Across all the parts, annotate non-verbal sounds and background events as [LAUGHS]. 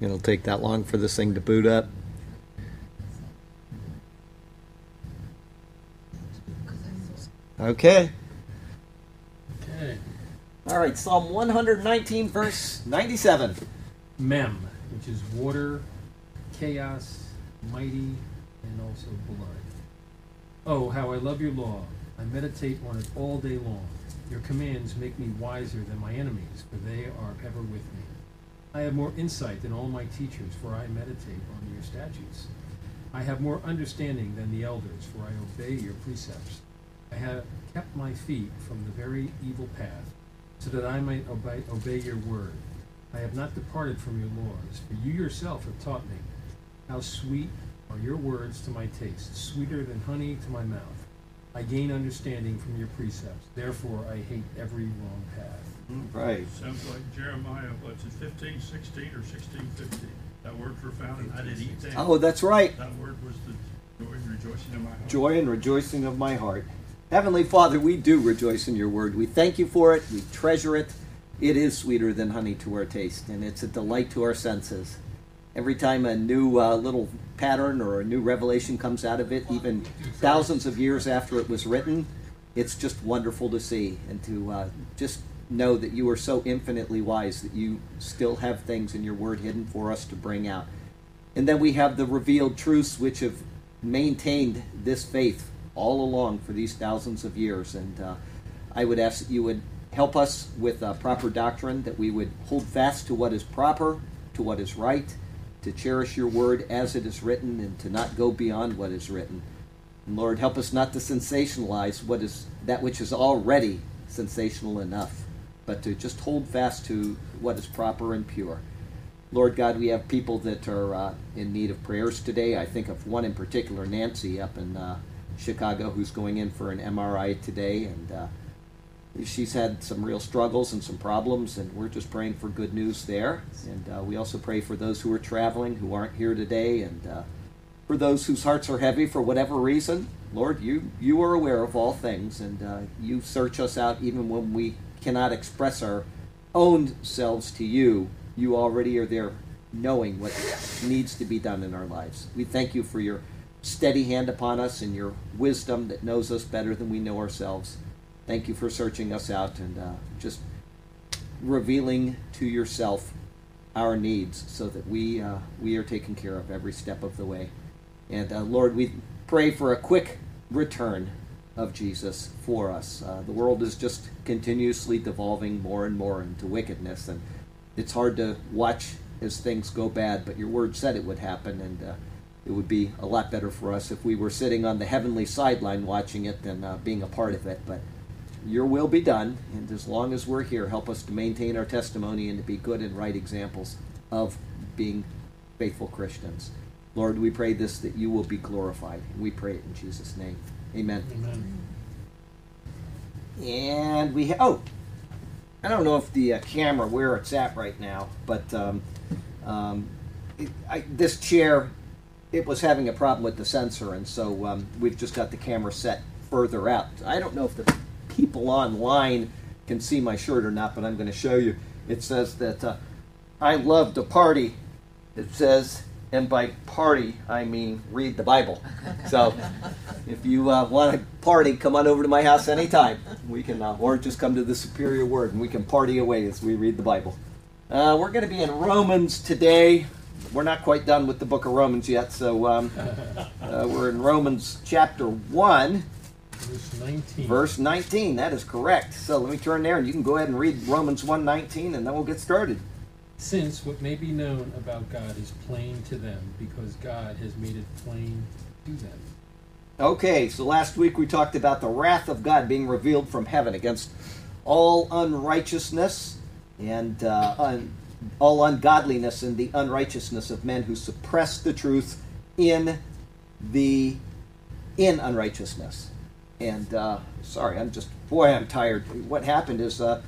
It'll take that long for this thing to boot up. Okay. Okay. All right, Psalm 119, verse 97. Mem, which is water, chaos, mighty, and also blood. Oh, how I love your law. I meditate on it all day long. Your commands make me wiser than my enemies, for they are ever with me. I have more insight than all my teachers, for I meditate on your statutes. I have more understanding than the elders, for I obey your precepts. I have kept my feet from the very evil path, so that I might obey, obey your word. I have not departed from your laws, for you yourself have taught me. How sweet are your words to my taste, sweeter than honey to my mouth. I gain understanding from your precepts. Therefore, I hate every wrong path. Right. Sounds like Jeremiah, what's it, fifteen, sixteen, or sixteen, fifteen? That word were found, and I did eat them. Oh, that's right. That word was the joy and rejoicing in my heart. Joy and rejoicing of my heart. Heavenly Father, we do rejoice in your word. We thank you for it. We treasure it. It is sweeter than honey to our taste, and it's a delight to our senses. Every time a new uh, little pattern or a new revelation comes out of it, even thousands of years after it was written, it's just wonderful to see and to uh, just know that you are so infinitely wise that you still have things in your word hidden for us to bring out. And then we have the revealed truths which have maintained this faith all along for these thousands of years. And uh, I would ask that you would help us with proper doctrine, that we would hold fast to what is proper, to what is right, to cherish your word as it is written, and to not go beyond what is written. And Lord, help us not to sensationalize what is that which is already sensational enough, but to just hold fast to what is proper and pure. Lord God, we have people that are uh, in need of prayers today. I think of one in particular, Nancy, up in uh, Chicago, who's going in for an MRI today, and uh, she's had some real struggles and some problems, and we're just praying for good news there. And uh, we also pray for those who are traveling who aren't here today, and uh, for those whose hearts are heavy for whatever reason. Lord, you you are aware of all things, and uh, you search us out even when we cannot express our own selves to you. You already are there, knowing what needs to be done in our lives. We thank you for your steady hand upon us and your wisdom that knows us better than we know ourselves. Thank you for searching us out and uh, just revealing to yourself our needs so that we, uh, we are taken care of every step of the way. And uh, Lord, we pray for a quick return of Jesus for us. Uh, the world is just continuously devolving more and more into wickedness, and it's hard to watch as things go bad, but your word said it would happen, and uh, it would be a lot better for us if we were sitting on the heavenly sideline watching it than uh, being a part of it. But your will be done, and as long as we're here, help us to maintain our testimony and to be good and right examples of being faithful Christians. Lord, we pray this that you will be glorified. and We pray it in Jesus' name. Amen. Amen. And we ha- oh, I don't know if the uh, camera where it's at right now, but um, um, it, I, this chair it was having a problem with the sensor, and so um, we've just got the camera set further out. I don't know if the people online can see my shirt or not, but I'm going to show you. It says that uh, I love to party. It says, and by party I mean read the Bible. [LAUGHS] So if you uh, want to party, come on over to my house anytime. We can, uh, or just come to the Superior Word, and we can party away as we read the Bible. Uh, we're going to be in Romans today. We're not quite done with the book of Romans yet, so um, [LAUGHS] uh, we're in Romans chapter 1, Verse 19. verse 19. That is correct. So let me turn there, and you can go ahead and read Romans 1:19, and then we'll get started. Since what may be known about God is plain to them, because God has made it plain to them. Okay, so last week we talked about the wrath of God being revealed from heaven against all unrighteousness and uh, un- all ungodliness and the unrighteousness of men who suppress the truth in the in unrighteousness. And uh, sorry, I'm just boy, I'm tired. What happened is uh,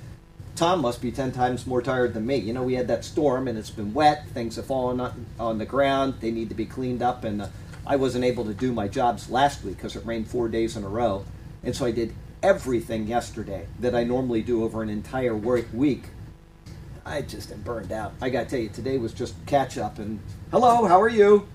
Tom must be ten times more tired than me. You know, we had that storm and it's been wet. Things have fallen on, on the ground. They need to be cleaned up, and uh, I wasn't able to do my jobs last week because it rained four days in a row. And so I did everything yesterday that I normally do over an entire work week. I just am burned out. I got to tell you, today was just catch up. And hello, how are you?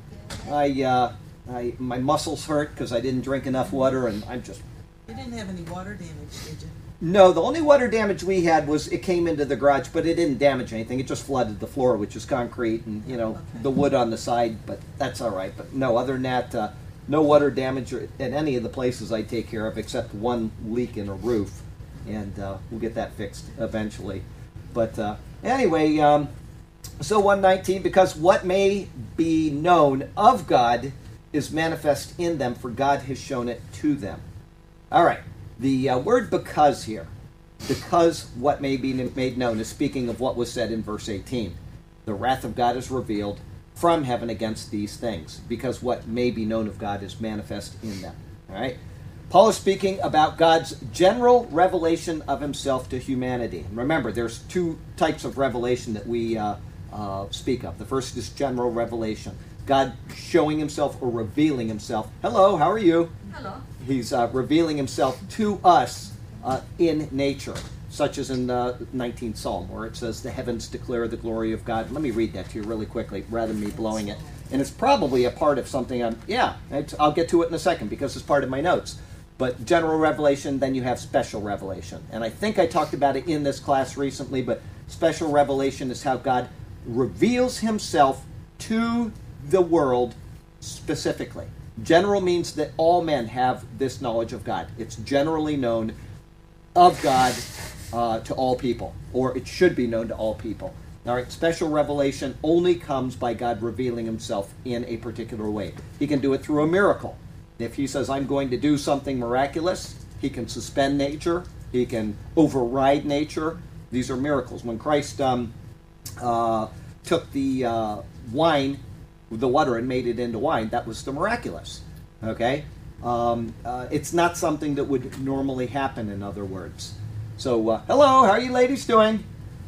I, uh, I my muscles hurt because I didn't drink enough water, and I'm just. You didn't have any water damage, did you? No, the only water damage we had was it came into the garage, but it didn't damage anything. It just flooded the floor, which is concrete, and you know Okay. the wood on the side. But that's all right. But no, other than that, uh, no water damage at any of the places I take care of, except one leak in a roof, and uh, we'll get that fixed eventually. But uh, anyway, um, so 119, because what may be known of God is manifest in them, for God has shown it to them. All right, the uh, word because here, because what may be made known is speaking of what was said in verse 18. The wrath of God is revealed from heaven against these things, because what may be known of God is manifest in them. All right? Paul is speaking about God's general revelation of himself to humanity. Remember, there's two types of revelation that we uh, uh, speak of. The first is general revelation God showing himself or revealing himself. Hello, how are you? Hello. He's uh, revealing himself to us uh, in nature, such as in the 19th Psalm, where it says, The heavens declare the glory of God. Let me read that to you really quickly, rather than me blowing it. And it's probably a part of something I'm, yeah, it's, I'll get to it in a second because it's part of my notes. But general revelation, then you have special revelation. And I think I talked about it in this class recently, but special revelation is how God reveals himself to the world specifically. General means that all men have this knowledge of God. It's generally known of God uh, to all people, or it should be known to all people. All right, special revelation only comes by God revealing himself in a particular way. He can do it through a miracle. If he says, I'm going to do something miraculous, he can suspend nature, he can override nature. These are miracles. When Christ um, uh, took the uh, wine, the water, and made it into wine, that was the miraculous. Okay? Um, uh, it's not something that would normally happen, in other words. So, uh, hello, how are you ladies doing?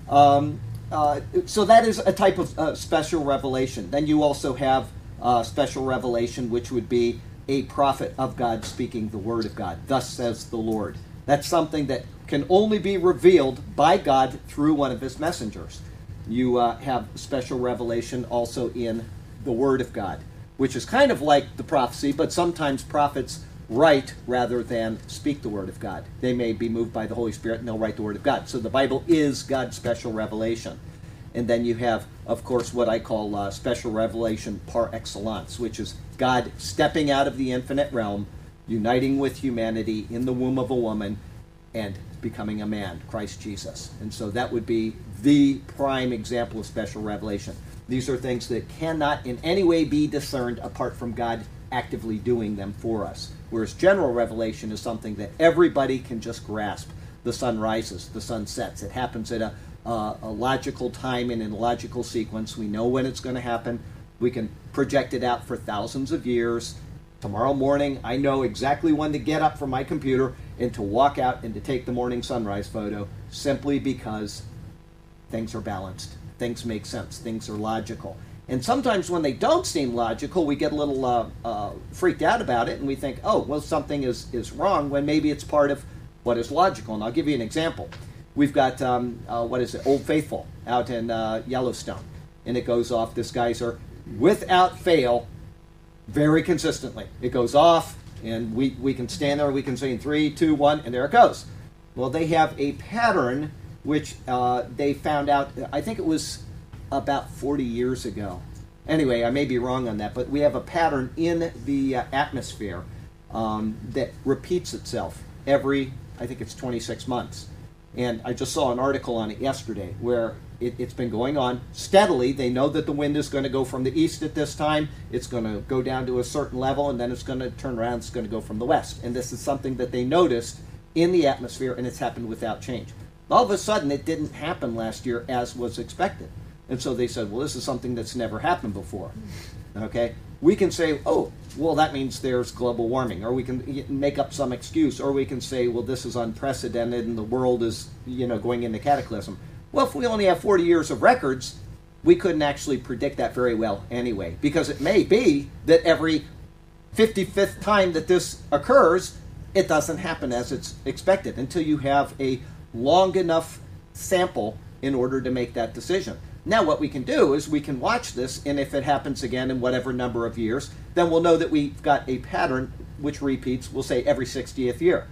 Um, uh, so, that is a type of uh, special revelation. Then you also have uh, special revelation, which would be a prophet of God speaking the word of God. Thus says the Lord. That's something that can only be revealed by God through one of his messengers. You uh, have special revelation also in the Word of God, which is kind of like the prophecy, but sometimes prophets write rather than speak the Word of God. They may be moved by the Holy Spirit and they'll write the Word of God. So the Bible is God's special revelation. And then you have, of course, what I call uh, special revelation par excellence, which is God stepping out of the infinite realm, uniting with humanity in the womb of a woman, and becoming a man, Christ Jesus. And so that would be the prime example of special revelation. These are things that cannot in any way be discerned apart from God actively doing them for us. Whereas general revelation is something that everybody can just grasp. The sun rises, the sun sets. It happens at a, uh, a logical time and in a logical sequence. We know when it's going to happen. We can project it out for thousands of years. Tomorrow morning, I know exactly when to get up from my computer and to walk out and to take the morning sunrise photo simply because things are balanced, things make sense, things are logical. And sometimes when they don't seem logical, we get a little uh, uh, freaked out about it and we think, oh, well, something is, is wrong when maybe it's part of what is logical. And I'll give you an example. We've got, um, uh, what is it, Old Faithful out in uh, Yellowstone. And it goes off this geyser without fail very consistently. It goes off, and we, we can stand there, we can say in three, two, one, and there it goes. Well, they have a pattern which uh, they found out, I think it was about 40 years ago. Anyway, I may be wrong on that, but we have a pattern in the uh, atmosphere um, that repeats itself every, I think it's 26 months. And I just saw an article on it yesterday where it, has been going on steadily. They know that the wind is going to go from the east at this time. It's going to go down to a certain level, and then it's going to turn around. It's going to go from the west. And this is something that they noticed in the atmosphere, and it's happened without change. All of a sudden, it didn't happen last year as was expected. And so they said, well, this is something that's never happened before. Okay? We can say, oh, well, that means there's global warming, or we can make up some excuse, or we can say, well, this is unprecedented and the world is, you know, going into cataclysm. Well, if we only have 40 years of records, we couldn't actually predict that very well anyway, because it may be that every 55th time that this occurs, it doesn't happen as it's expected until you have a long enough sample in order to make that decision. Now, what we can do is we can watch this, and if it happens again in whatever number of years, then we'll know that we've got a pattern which repeats, we'll say every 60th year.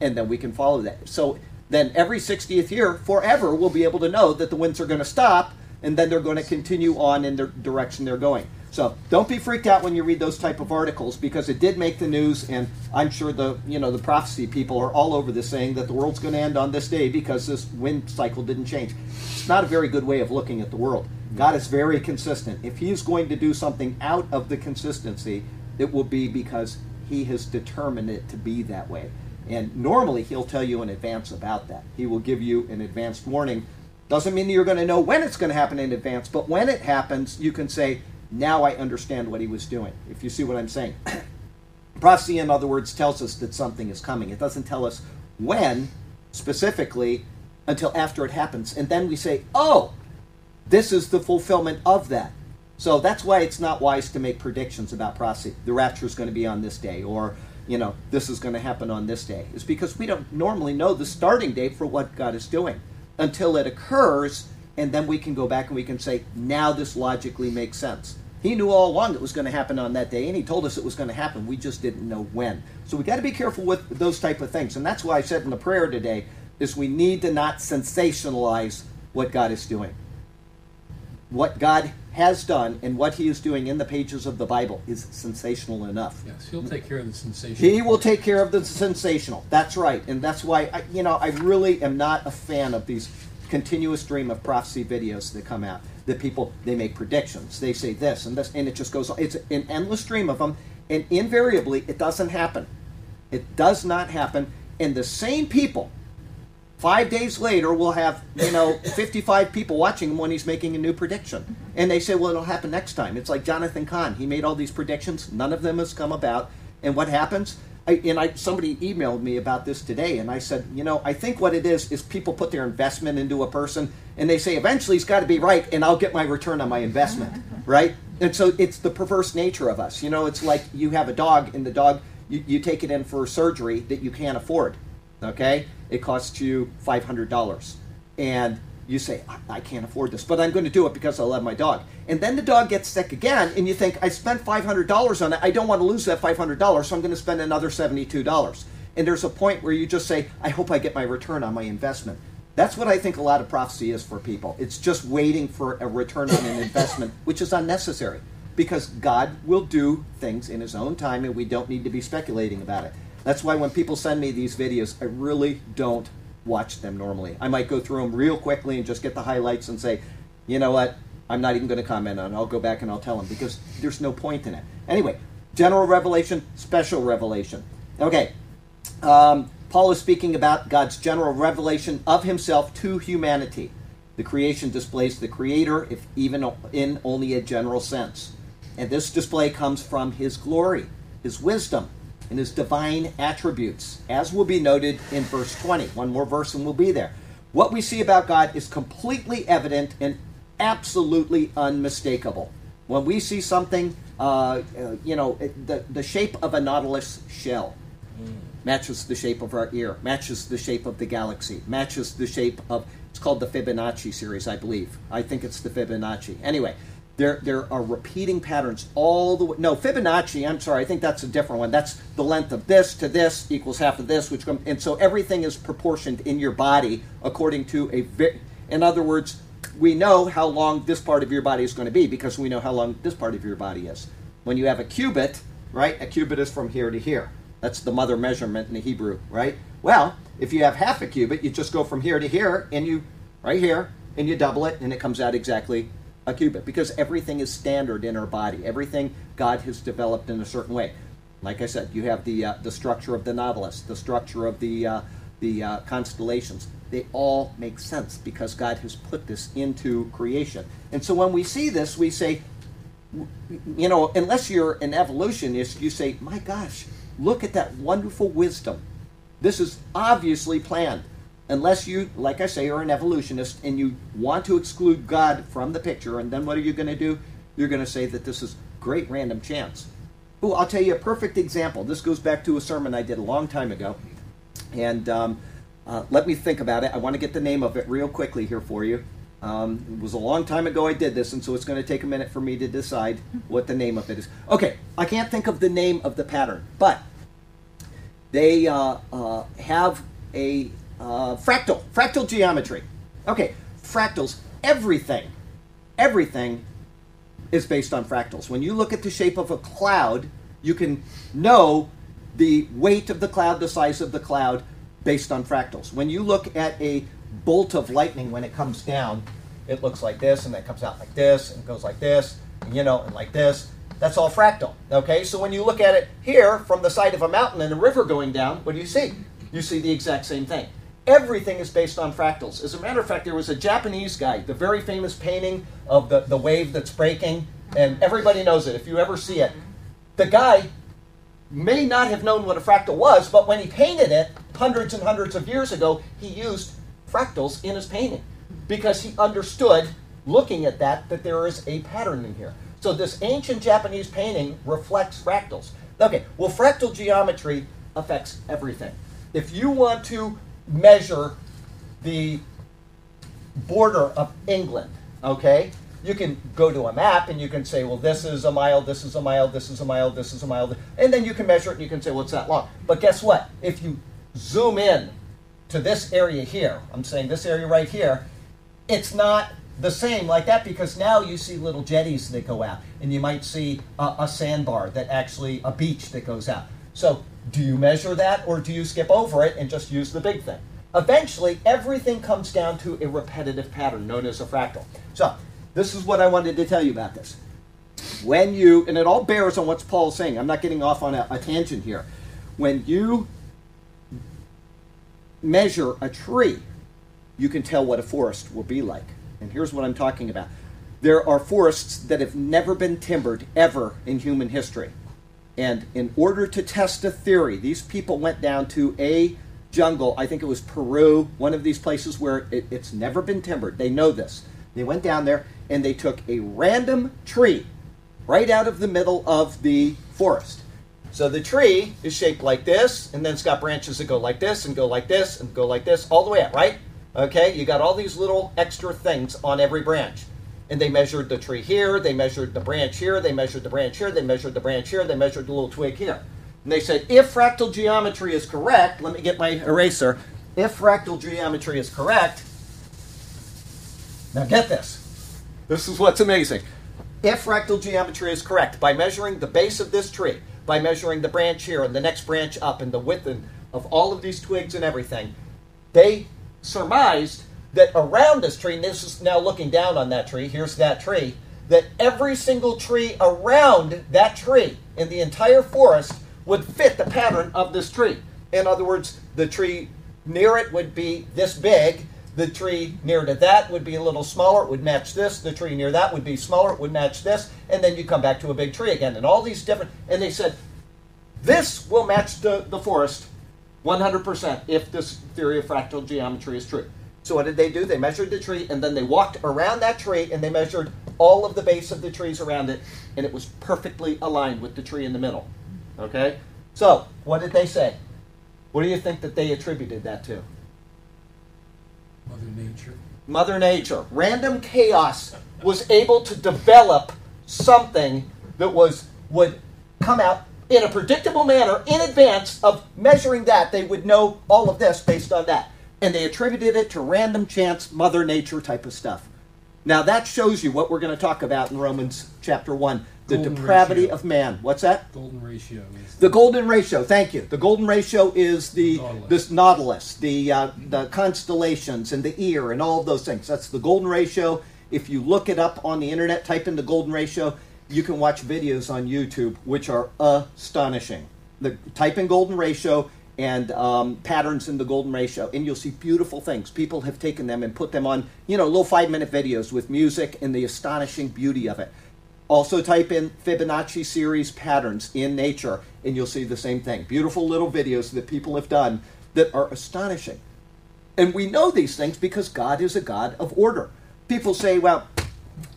And then we can follow that. So then every 60th year, forever, we'll be able to know that the winds are going to stop, and then they're going to continue on in the direction they're going. So don't be freaked out when you read those type of articles because it did make the news, and I'm sure the you know the prophecy people are all over this saying that the world's going to end on this day because this wind cycle didn't change. It's not a very good way of looking at the world. God is very consistent. If He's going to do something out of the consistency, it will be because He has determined it to be that way. And normally He'll tell you in advance about that. He will give you an advanced warning. Doesn't mean you're going to know when it's going to happen in advance, but when it happens, you can say, now I understand what he was doing, if you see what I'm saying. [CLEARS THROAT] Prophecy, in other words, tells us that something is coming. It doesn't tell us when specifically until after it happens. And then we say, oh, this is the fulfillment of that. So that's why it's not wise to make predictions about prophecy. The rapture is going to be on this day, or, you know, this is going to happen on this day. It's because we don't normally know the starting date for what God is doing until it occurs, and then we can go back and we can say, now this logically makes sense. He knew all along it was going to happen on that day, and he told us it was going to happen. We just didn't know when. So we got to be careful with those type of things, and that's why I said in the prayer today is we need to not sensationalize what God is doing. What God has done and what He is doing in the pages of the Bible is sensational enough. Yes, he'll take care of the sensational. He will take care of the sensational. That's right, and that's why I, you know I really am not a fan of these continuous stream of prophecy videos that come out that people they make predictions. They say this and this, and it just goes on. It's an endless stream of them, and invariably it doesn't happen. It does not happen. And the same people, five days later, will have you know [LAUGHS] 55 people watching him when he's making a new prediction, and they say, "Well, it'll happen next time." It's like Jonathan Cahn. He made all these predictions. None of them has come about. And what happens? I, and I somebody emailed me about this today, and I said, you know, I think what it is is people put their investment into a person, and they say eventually he's got to be right, and I'll get my return on my investment, [LAUGHS] right? And so it's the perverse nature of us. You know, it's like you have a dog, and the dog you, you take it in for surgery that you can't afford. Okay, it costs you five hundred dollars, and you say, I can't afford this, but I'm going to do it because I love my dog. And then the dog gets sick again, and you think, I spent $500 on it. I don't want to lose that $500, so I'm going to spend another $72. And there's a point where you just say, I hope I get my return on my investment. That's what I think a lot of prophecy is for people. It's just waiting for a return on an investment, [LAUGHS] which is unnecessary because God will do things in His own time, and we don't need to be speculating about it. That's why when people send me these videos, I really don't watch them normally. I might go through them real quickly and just get the highlights and say, you know what, I'm not even going to comment on it. I'll go back and I'll tell them because there's no point in it. Anyway, general revelation, special revelation. Okay, um, Paul is speaking about God's general revelation of himself to humanity. The creation displays the Creator, if even in only a general sense. And this display comes from his glory, his wisdom, and his divine attributes, as will be noted in verse 20. One more verse and we'll be there. What we see about God is completely evident and absolutely unmistakable. When we see something, uh, uh, you know, the, the shape of a nautilus shell matches the shape of our ear, matches the shape of the galaxy, matches the shape of, it's called the Fibonacci series, I believe. I think it's the Fibonacci. Anyway, there, there are repeating patterns all the way. No, Fibonacci, I'm sorry, I think that's a different one. That's the length of this to this equals half of this, which and so everything is proportioned in your body according to a, in other words, we know how long this part of your body is going to be because we know how long this part of your body is. When you have a cubit, right, a cubit is from here to here. That's the mother measurement in the Hebrew, right? Well, if you have half a cubit, you just go from here to here and you, right here, and you double it and it comes out exactly a cubit because everything is standard in our body. Everything God has developed in a certain way. Like I said, you have the uh, the structure of the Nautilus, the structure of the uh, the uh, constellations. They all make sense because God has put this into creation. And so when we see this, we say, you know, unless you're an evolutionist, you say, my gosh, look at that wonderful wisdom. This is obviously planned unless you, like I say, are an evolutionist and you want to exclude God from the picture, and then what are you going to do? You're going to say that this is great random chance. Oh, I'll tell you a perfect example. This goes back to a sermon I did a long time ago, and um, Uh, let me think about it. I want to get the name of it real quickly here for you. Um, it was a long time ago I did this, and so it's going to take a minute for me to decide what the name of it is. Okay, I can't think of the name of the pattern, but they uh, uh, have a uh, fractal, fractal geometry. Okay, fractals, everything, everything is based on fractals. When you look at the shape of a cloud, you can know the weight of the cloud, the size of the cloud, based on fractals. When you look at a bolt of lightning when it comes down, it looks like this, and then comes out like this, and goes like this, and, you know, and like this. That's all fractal. Okay, so when you look at it here from the side of a mountain and a river going down, what do you see? You see the exact same thing. Everything is based on fractals. As a matter of fact, there was a Japanese guy, the very famous painting of the, the wave that's breaking, and everybody knows it if you ever see it. The guy may not have known what a fractal was, but when he painted it hundreds and hundreds of years ago, he used fractals in his painting because he understood, looking at that, that there is a pattern in here. So this ancient Japanese painting reflects fractals. Okay, well, fractal geometry affects everything. If you want to measure the border of England, okay, you can go to a map and you can say, well, this is a mile, this is a mile, this is a mile, this is a mile, and then you can measure it and you can say, well, it's that long. But guess what? If you zoom in to this area here, I'm saying this area right here, it's not the same like that because now you see little jetties that go out and you might see a, a sandbar that actually, a beach that goes out. So do you measure that or do you skip over it and just use the big thing? Eventually, everything comes down to a repetitive pattern known as a fractal. So this is what I wanted to tell you about this. When you, and it all bears on what Paul's saying, I'm not getting off on a, a tangent here. When you measure a tree, you can tell what a forest will be like. And here's what I'm talking about there are forests that have never been timbered ever in human history. And in order to test a theory, these people went down to a jungle, I think it was Peru, one of these places where it, it's never been timbered. They know this. They went down there and they took a random tree right out of the middle of the forest. So the tree is shaped like this, and then it's got branches that go like this, and go like this, and go like this, all the way up, right? Okay, you got all these little extra things on every branch. And they measured the tree here, they measured the branch here, they measured the branch here, they measured the branch here, they measured the little twig here. And they said, if fractal geometry is correct, let me get my eraser. If fractal geometry is correct, now get this. This is what's amazing. If fractal geometry is correct, by measuring the base of this tree, by measuring the branch here and the next branch up and the width and of all of these twigs and everything, they surmised that around this tree, and this is now looking down on that tree, here's that tree, that every single tree around that tree in the entire forest would fit the pattern of this tree. In other words, the tree near it would be this big, the tree near to that would be a little smaller, it would match this, the tree near that would be smaller, it would match this, and then you come back to a big tree again. And all these different, and they said, this will match the, the forest 100% if this theory of fractal geometry is true. So what did they do? They measured the tree and then they walked around that tree and they measured all of the base of the trees around it and it was perfectly aligned with the tree in the middle. Okay? So, what did they say? What do you think that they attributed that to? Mother Nature. Mother Nature. Random chaos was able to develop something that was would come out in a predictable manner in advance of measuring that. They would know all of this based on that. And they attributed it to random chance, Mother Nature type of stuff. Now that shows you what we're going to talk about in Romans chapter 1 the Golden depravity ratio. of man. What's that? Golden ratio The golden ratio. Thank you. The golden ratio is the Nautilus. this nautilus, the uh, the constellations and the ear and all of those things. That's the golden ratio. If you look it up on the internet, type in the golden ratio. You can watch videos on YouTube which are astonishing. The type in golden ratio and um, patterns in the golden ratio, and you'll see beautiful things. People have taken them and put them on, you know, little five minute videos with music and the astonishing beauty of it. Also, type in Fibonacci series patterns in nature, and you'll see the same thing. Beautiful little videos that people have done that are astonishing. And we know these things because God is a God of order. People say, well,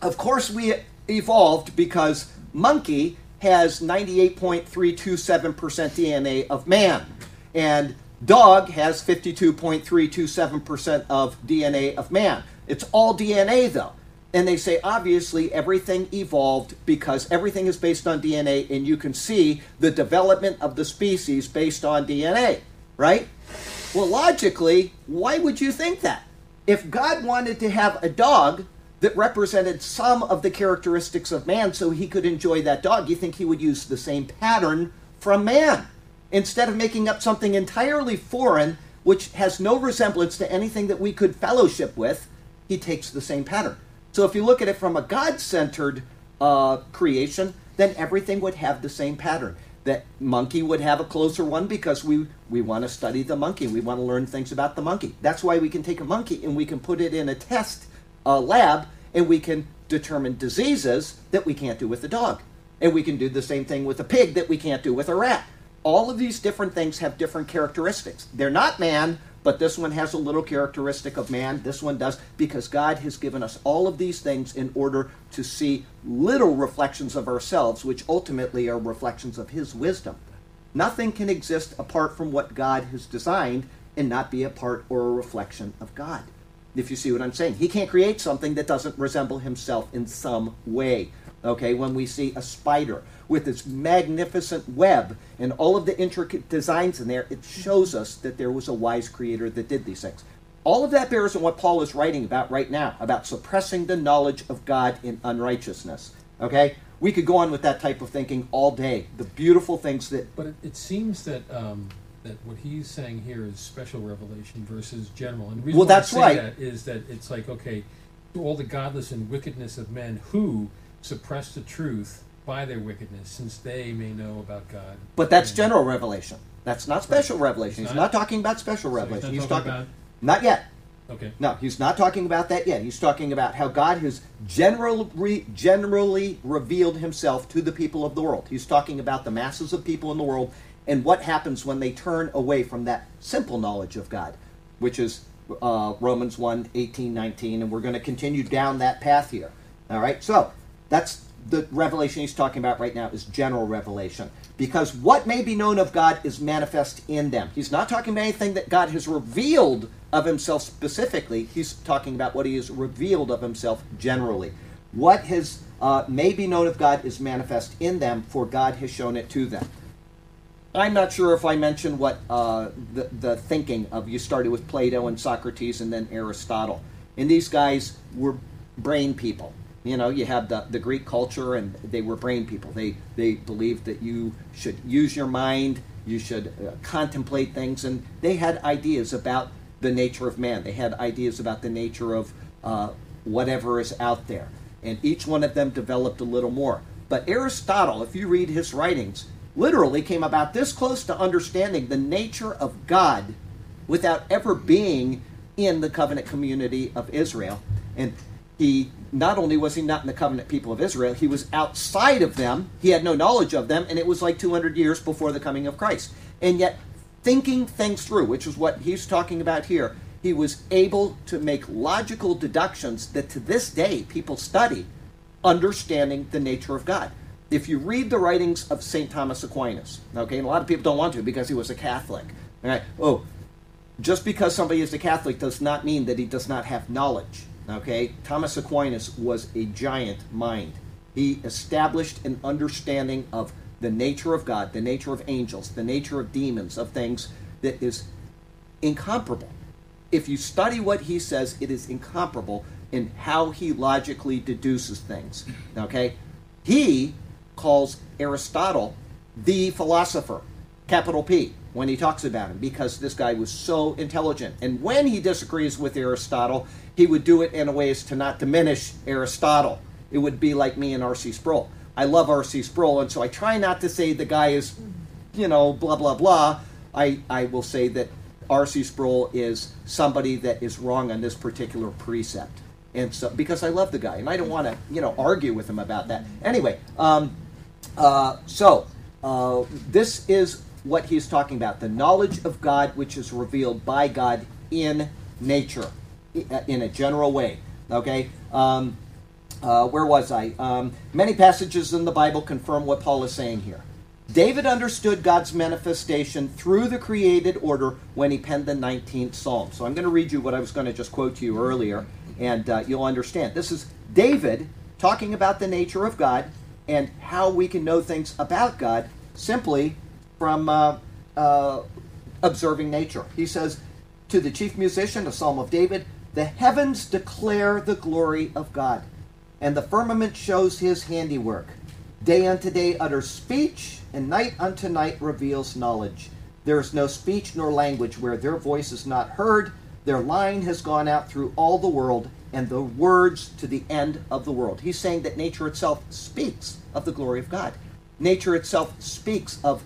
of course we evolved because monkey has 98.327% DNA of man. And Dog has 52.327% of DNA of man. It's all DNA though. And they say obviously everything evolved because everything is based on DNA and you can see the development of the species based on DNA, right? Well, logically, why would you think that? If God wanted to have a dog that represented some of the characteristics of man so he could enjoy that dog, you think he would use the same pattern from man instead of making up something entirely foreign which has no resemblance to anything that we could fellowship with, he takes the same pattern. So if you look at it from a God centered uh, creation, then everything would have the same pattern. That monkey would have a closer one because we, we want to study the monkey. We want to learn things about the monkey. That's why we can take a monkey and we can put it in a test uh, lab and we can determine diseases that we can't do with the dog. And we can do the same thing with a pig that we can't do with a rat all of these different things have different characteristics. They're not man, but this one has a little characteristic of man. This one does, because God has given us all of these things in order to see little reflections of ourselves, which ultimately are reflections of His wisdom. Nothing can exist apart from what God has designed and not be a part or a reflection of God. If you see what I'm saying, He can't create something that doesn't resemble Himself in some way. Okay, when we see a spider with its magnificent web and all of the intricate designs in there, it shows us that there was a wise creator that did these things. All of that bears on what Paul is writing about right now, about suppressing the knowledge of God in unrighteousness. Okay? We could go on with that type of thinking all day. The beautiful things that. But it, it seems that um, that what he's saying here is special revelation versus general. And the reason Well, why I that's say right. that is that it's like okay, all the godless and wickedness of men who suppress the truth by their wickedness, since they may know about God. But that's And- general revelation. That's not special revelation. It's He's not- not talking about special So he's revelation. not He's talking talking. about- Not yet. Okay. No, he's not talking about that yet. He's talking about how God has generally, generally revealed himself to the people of the world. He's talking about the masses of people in the world and what happens when they turn away from that simple knowledge of God, which is uh, Romans 1 18, 19. And we're going to continue down that path here. All right? So that's the revelation he's talking about right now is general revelation. Because what may be known of God is manifest in them. He's not talking about anything that God has revealed of himself specifically. He's talking about what he has revealed of himself generally. What has uh, may be known of God is manifest in them, for God has shown it to them. I'm not sure if I mentioned what uh, the, the thinking of you started with Plato and Socrates and then Aristotle. And these guys were brain people. You know, you have the, the Greek culture and they were brain people. They, they believed that you should use your mind, you should uh, contemplate things, and they had ideas about the nature of man. They had ideas about the nature of uh, whatever is out there. And each one of them developed a little more. But Aristotle, if you read his writings, literally came about this close to understanding the nature of God without ever being in the covenant community of Israel. And he not only was he not in the covenant people of Israel, he was outside of them. He had no knowledge of them, and it was like 200 years before the coming of Christ. And yet, thinking things through, which is what he's talking about here, he was able to make logical deductions that to this day people study, understanding the nature of God. If you read the writings of St. Thomas Aquinas, okay, and a lot of people don't want to because he was a Catholic. All right, oh, just because somebody is a Catholic does not mean that he does not have knowledge. Okay, Thomas Aquinas was a giant mind. He established an understanding of the nature of God, the nature of angels, the nature of demons, of things that is incomparable. If you study what he says, it is incomparable in how he logically deduces things. Okay, he calls Aristotle the philosopher, capital P, when he talks about him, because this guy was so intelligent. And when he disagrees with Aristotle, he would do it in a way as to not diminish Aristotle. It would be like me and R.C. Sproul. I love R.C. Sproul, and so I try not to say the guy is, you know, blah, blah, blah. I, I will say that R.C. Sproul is somebody that is wrong on this particular precept. And so, because I love the guy, and I don't want to, you know, argue with him about that. Anyway, um, uh, so uh, this is what he's talking about the knowledge of God, which is revealed by God in nature, in a general way. Okay? Um, uh, where was I? Um, many passages in the Bible confirm what Paul is saying here. David understood God's manifestation through the created order when he penned the 19th Psalm. So I'm going to read you what I was going to just quote to you earlier, and uh, you'll understand. This is David talking about the nature of God and how we can know things about God simply from uh, uh, observing nature. He says to the chief musician, a psalm of David, The heavens declare the glory of God, and the firmament shows his handiwork. Day unto day utters speech, and night unto night reveals knowledge. There is no speech nor language where their voice is not heard. Their line has gone out through all the world, and the words to the end of the world. He's saying that nature itself speaks of the glory of God. Nature itself speaks of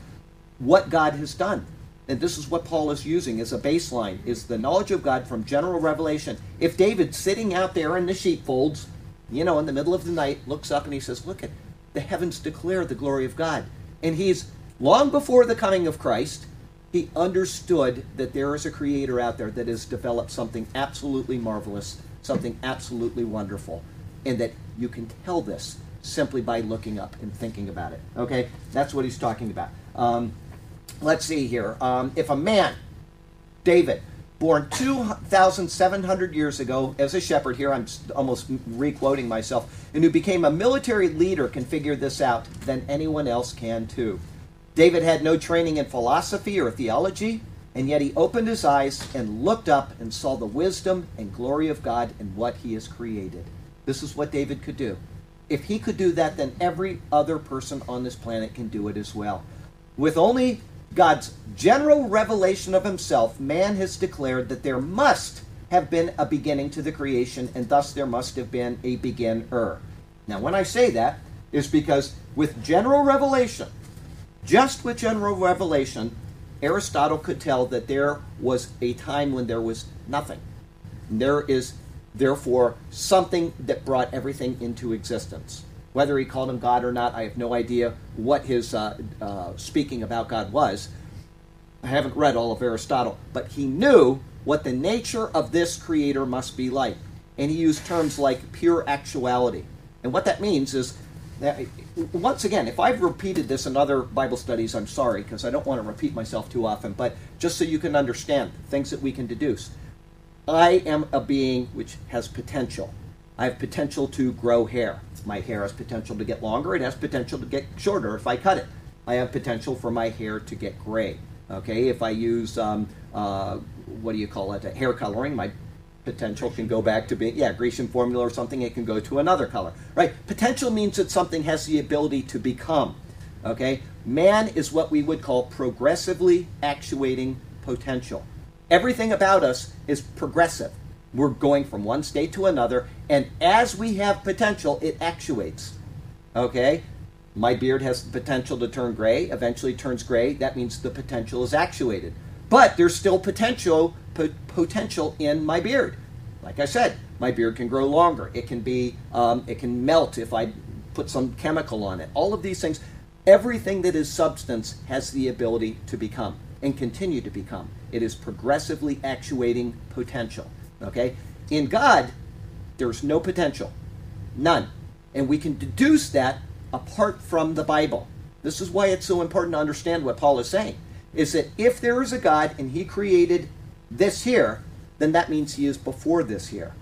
what God has done. And this is what Paul is using as a baseline is the knowledge of God from general revelation. If David sitting out there in the sheepfolds, you know, in the middle of the night, looks up and he says, Look at the heavens declare the glory of God. And he's long before the coming of Christ, he understood that there is a creator out there that has developed something absolutely marvelous, something absolutely wonderful, and that you can tell this simply by looking up and thinking about it. Okay? That's what he's talking about. Um, let's see here. Um, if a man, David, born 2,700 years ago as a shepherd, here I'm almost re-quoting myself, and who became a military leader can figure this out, then anyone else can too. David had no training in philosophy or theology, and yet he opened his eyes and looked up and saw the wisdom and glory of God in what he has created. This is what David could do. If he could do that, then every other person on this planet can do it as well. With only God's general revelation of himself, man has declared that there must have been a beginning to the creation, and thus there must have been a beginner. Now, when I say that, is because with general revelation, just with general revelation, Aristotle could tell that there was a time when there was nothing. There is, therefore, something that brought everything into existence. Whether he called him God or not, I have no idea what his uh, uh, speaking about God was. I haven't read all of Aristotle, but he knew what the nature of this creator must be like. And he used terms like pure actuality. And what that means is, that, once again, if I've repeated this in other Bible studies, I'm sorry because I don't want to repeat myself too often, but just so you can understand things that we can deduce. I am a being which has potential. I have potential to grow hair. My hair has potential to get longer. It has potential to get shorter if I cut it. I have potential for my hair to get gray. Okay, if I use um, uh, what do you call it, hair coloring, my potential can go back to being yeah Grecian formula or something. It can go to another color. Right? Potential means that something has the ability to become. Okay, man is what we would call progressively actuating potential. Everything about us is progressive. We're going from one state to another, and as we have potential, it actuates. Okay? My beard has the potential to turn gray, eventually turns gray. That means the potential is actuated. But there's still potential po- potential in my beard. Like I said, my beard can grow longer. It can be um, it can melt if I put some chemical on it. All of these things, everything that is substance has the ability to become and continue to become. It is progressively actuating potential. Okay? In God, there's no potential. None. And we can deduce that apart from the Bible. This is why it's so important to understand what Paul is saying. Is that if there is a God and he created this here, then that means he is before this here.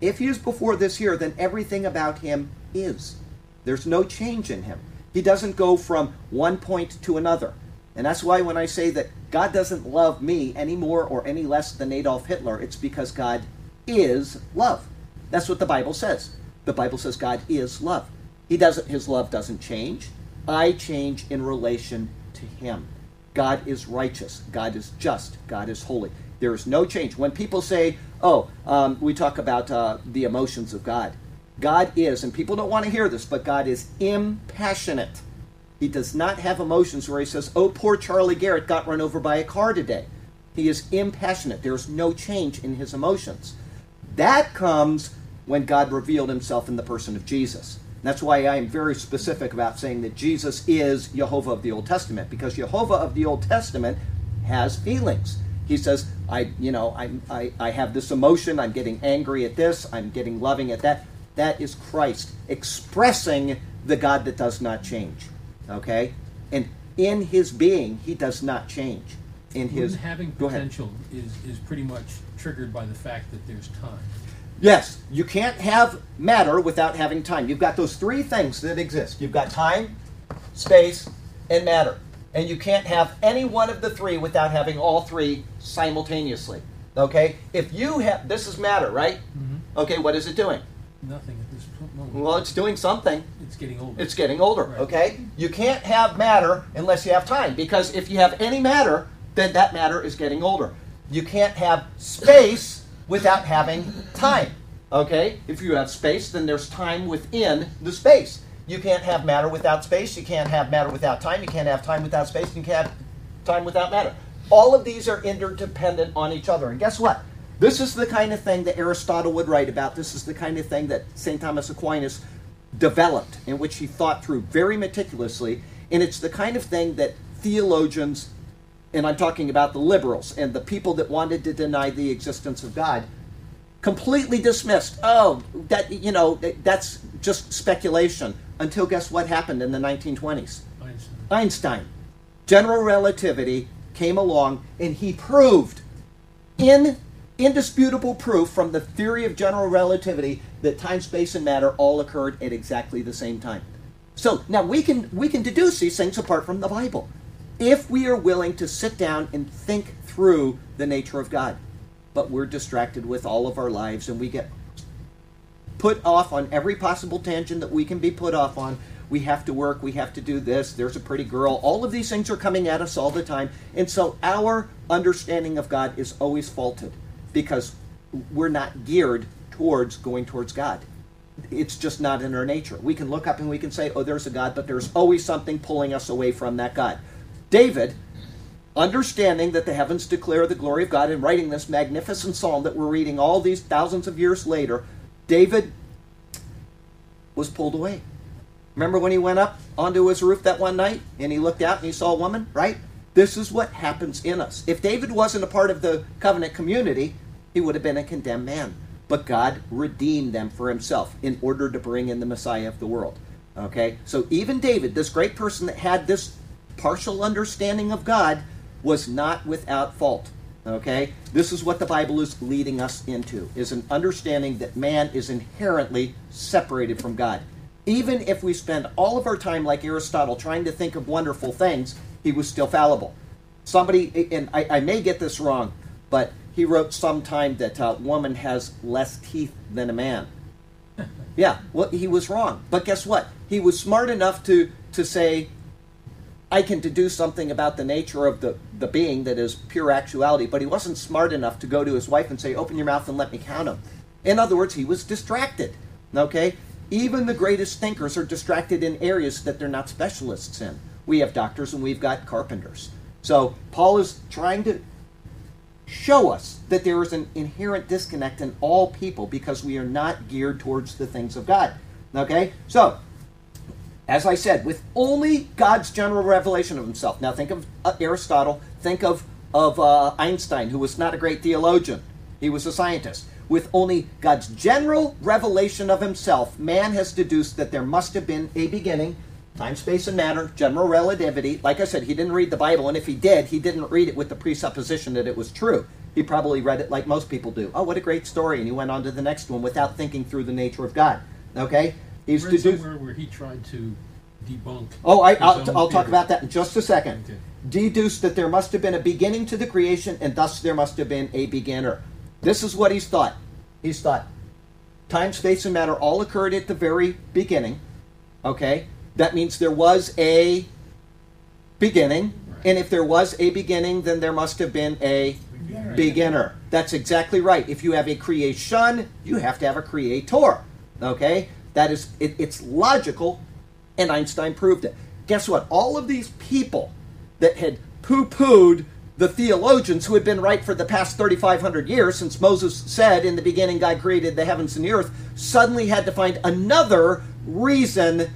If he is before this here, then everything about him is. There's no change in him. He doesn't go from one point to another. And that's why when I say that God doesn't love me any more or any less than Adolf Hitler, it's because God is love. That's what the Bible says. The Bible says God is love. He doesn't his love doesn't change. I change in relation to him. God is righteous. God is just. God is holy. There is no change. When people say, oh, um, we talk about uh, the emotions of God. God is, and people don't want to hear this, but God is impassionate. He does not have emotions where he says, oh, poor Charlie Garrett got run over by a car today. He is impassionate. There's no change in his emotions. That comes when God revealed himself in the person of Jesus. And that's why I am very specific about saying that Jesus is Jehovah of the Old Testament, because Jehovah of the Old Testament has feelings. He says, I, you know, I, I, I have this emotion, I'm getting angry at this, I'm getting loving at that. That is Christ expressing the God that does not change. Okay? And in his being, he does not change. In his Wouldn't having potential is, is pretty much triggered by the fact that there's time. Yes, you can't have matter without having time. You've got those three things that exist. You've got time, space, and matter. And you can't have any one of the three without having all three simultaneously. Okay? If you have this is matter, right? Mhm. Okay, what is it doing? Nothing at this moment. Well, it's doing something. It's getting older. It's getting older, Right. okay? You can't have matter unless you have time because if you have any matter, then that matter is getting older. You can't have space without having time, okay? If you have space, then there's time within the space. You can't have matter without space. You can't have matter without time. You can't have time without space. You can't have time without matter. All of these are interdependent on each other. And guess what? This is the kind of thing that Aristotle would write about. This is the kind of thing that St. Thomas Aquinas developed, in which he thought through very meticulously. And it's the kind of thing that theologians, and I'm talking about the liberals and the people that wanted to deny the existence of God, completely dismissed. Oh, that you know, that's just speculation. Until guess what happened in the 1920s? Einstein. Einstein. General relativity came along and he proved in indisputable proof from the theory of general relativity that time, space, and matter all occurred at exactly the same time. So now we can we can deduce these things apart from the Bible. If we are willing to sit down and think through the nature of God. But we're distracted with all of our lives and we get put off on every possible tangent that we can be put off on. We have to work, we have to do this, there's a pretty girl. All of these things are coming at us all the time. And so our understanding of God is always faulted because we're not geared towards going towards God. It's just not in our nature. We can look up and we can say, oh, there's a God, but there's always something pulling us away from that God. David, understanding that the heavens declare the glory of God and writing this magnificent psalm that we're reading all these thousands of years later, David was pulled away. Remember when he went up onto his roof that one night and he looked out and he saw a woman, right? This is what happens in us. If David wasn't a part of the covenant community, he would have been a condemned man. But God redeemed them for himself in order to bring in the Messiah of the world. Okay? So even David, this great person that had this partial understanding of God, was not without fault. Okay? This is what the Bible is leading us into is an understanding that man is inherently separated from God. Even if we spend all of our time like Aristotle trying to think of wonderful things, he was still fallible. Somebody and I, I may get this wrong, but he wrote sometime that a woman has less teeth than a man. [LAUGHS] Yeah, well, he was wrong. But guess what? He was smart enough to to say, I can deduce something about the nature of the, the being that is pure actuality, but he wasn't smart enough to go to his wife and say, Open your mouth and let me count them. In other words, he was distracted. Okay? Even the greatest thinkers are distracted in areas that they're not specialists in. We have doctors and we've got carpenters. So Paul is trying to show us that there is an inherent disconnect in all people because we are not geared towards the things of God. Okay? So, as I said, with only God's general revelation of himself. Now think of uh, Aristotle, think of, of uh, Einstein, who was not a great theologian, he was a scientist. With only God's general revelation of himself, man has deduced that there must have been a beginning, time, space, and matter, general relativity. Like I said, he didn't read the Bible, and if he did, he didn't read it with the presupposition that it was true. He probably read it like most people do. Oh, what a great story. And he went on to the next one without thinking through the nature of God. Okay? He's read deduced. somewhere where he tried to debunk. Oh, I, his I'll, I'll talk about that in just a second. Okay. Deduced that there must have been a beginning to the creation, and thus there must have been a beginner. This is what he's thought. He's thought time, space, and matter all occurred at the very beginning. Okay? That means there was a beginning, and if there was a beginning, then there must have been a Beginner. beginner. That's exactly right. If you have a creation, you have to have a creator. Okay? That is, it, it's logical, and Einstein proved it. Guess what? All of these people that had poo pooed the theologians who had been right for the past 3,500 years, since Moses said, In the beginning, God created the heavens and the earth, suddenly had to find another reason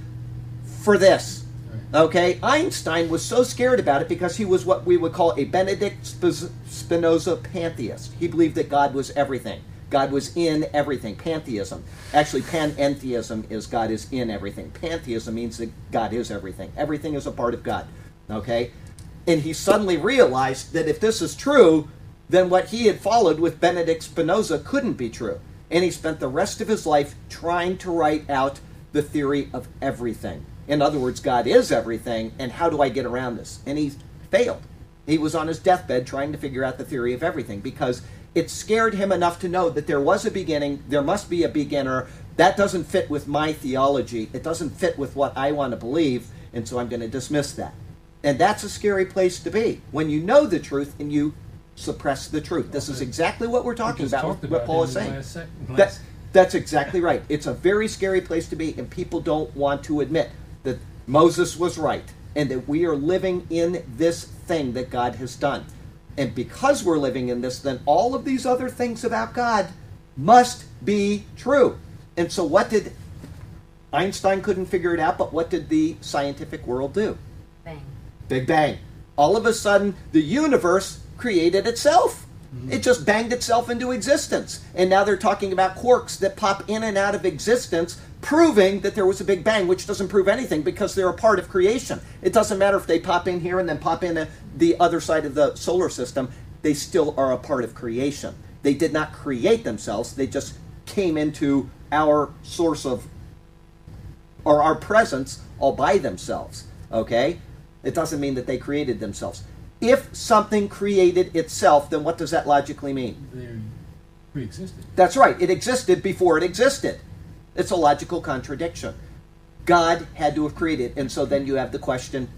for this. Okay, Einstein was so scared about it because he was what we would call a Benedict Spinoza pantheist. He believed that God was everything. God was in everything. Pantheism. Actually, panentheism is God is in everything. Pantheism means that God is everything. Everything is a part of God. Okay? And he suddenly realized that if this is true, then what he had followed with Benedict Spinoza couldn't be true. And he spent the rest of his life trying to write out the theory of everything. In other words, God is everything, and how do I get around this? And he failed. He was on his deathbed trying to figure out the theory of everything because it scared him enough to know that there was a beginning, there must be a beginner. That doesn't fit with my theology, it doesn't fit with what I want to believe, and so I'm going to dismiss that. And that's a scary place to be when you know the truth and you suppress the truth. This is exactly what we're talking just about, what about Paul is saying. last sec- That, that's exactly right. It's a very scary place to be, and people don't want to admit that Moses was right and that we are living in this thing that God has done. And because we're living in this, then all of these other things about God must be true. And so, what did Einstein couldn't figure it out, but what did the scientific world do? Bang. Big Bang. All of a sudden, the universe created itself. Mm-hmm. It just banged itself into existence. And now they're talking about quarks that pop in and out of existence, proving that there was a Big Bang, which doesn't prove anything because they're a part of creation. It doesn't matter if they pop in here and then pop in the other side of the solar system, they still are a part of creation. They did not create themselves, they just came into our source of or our presence all by themselves. Okay? It doesn't mean that they created themselves. If something created itself, then what does that logically mean? They're pre-existed. That's right, it existed before it existed. It's a logical contradiction. God had to have created, and so then you have the question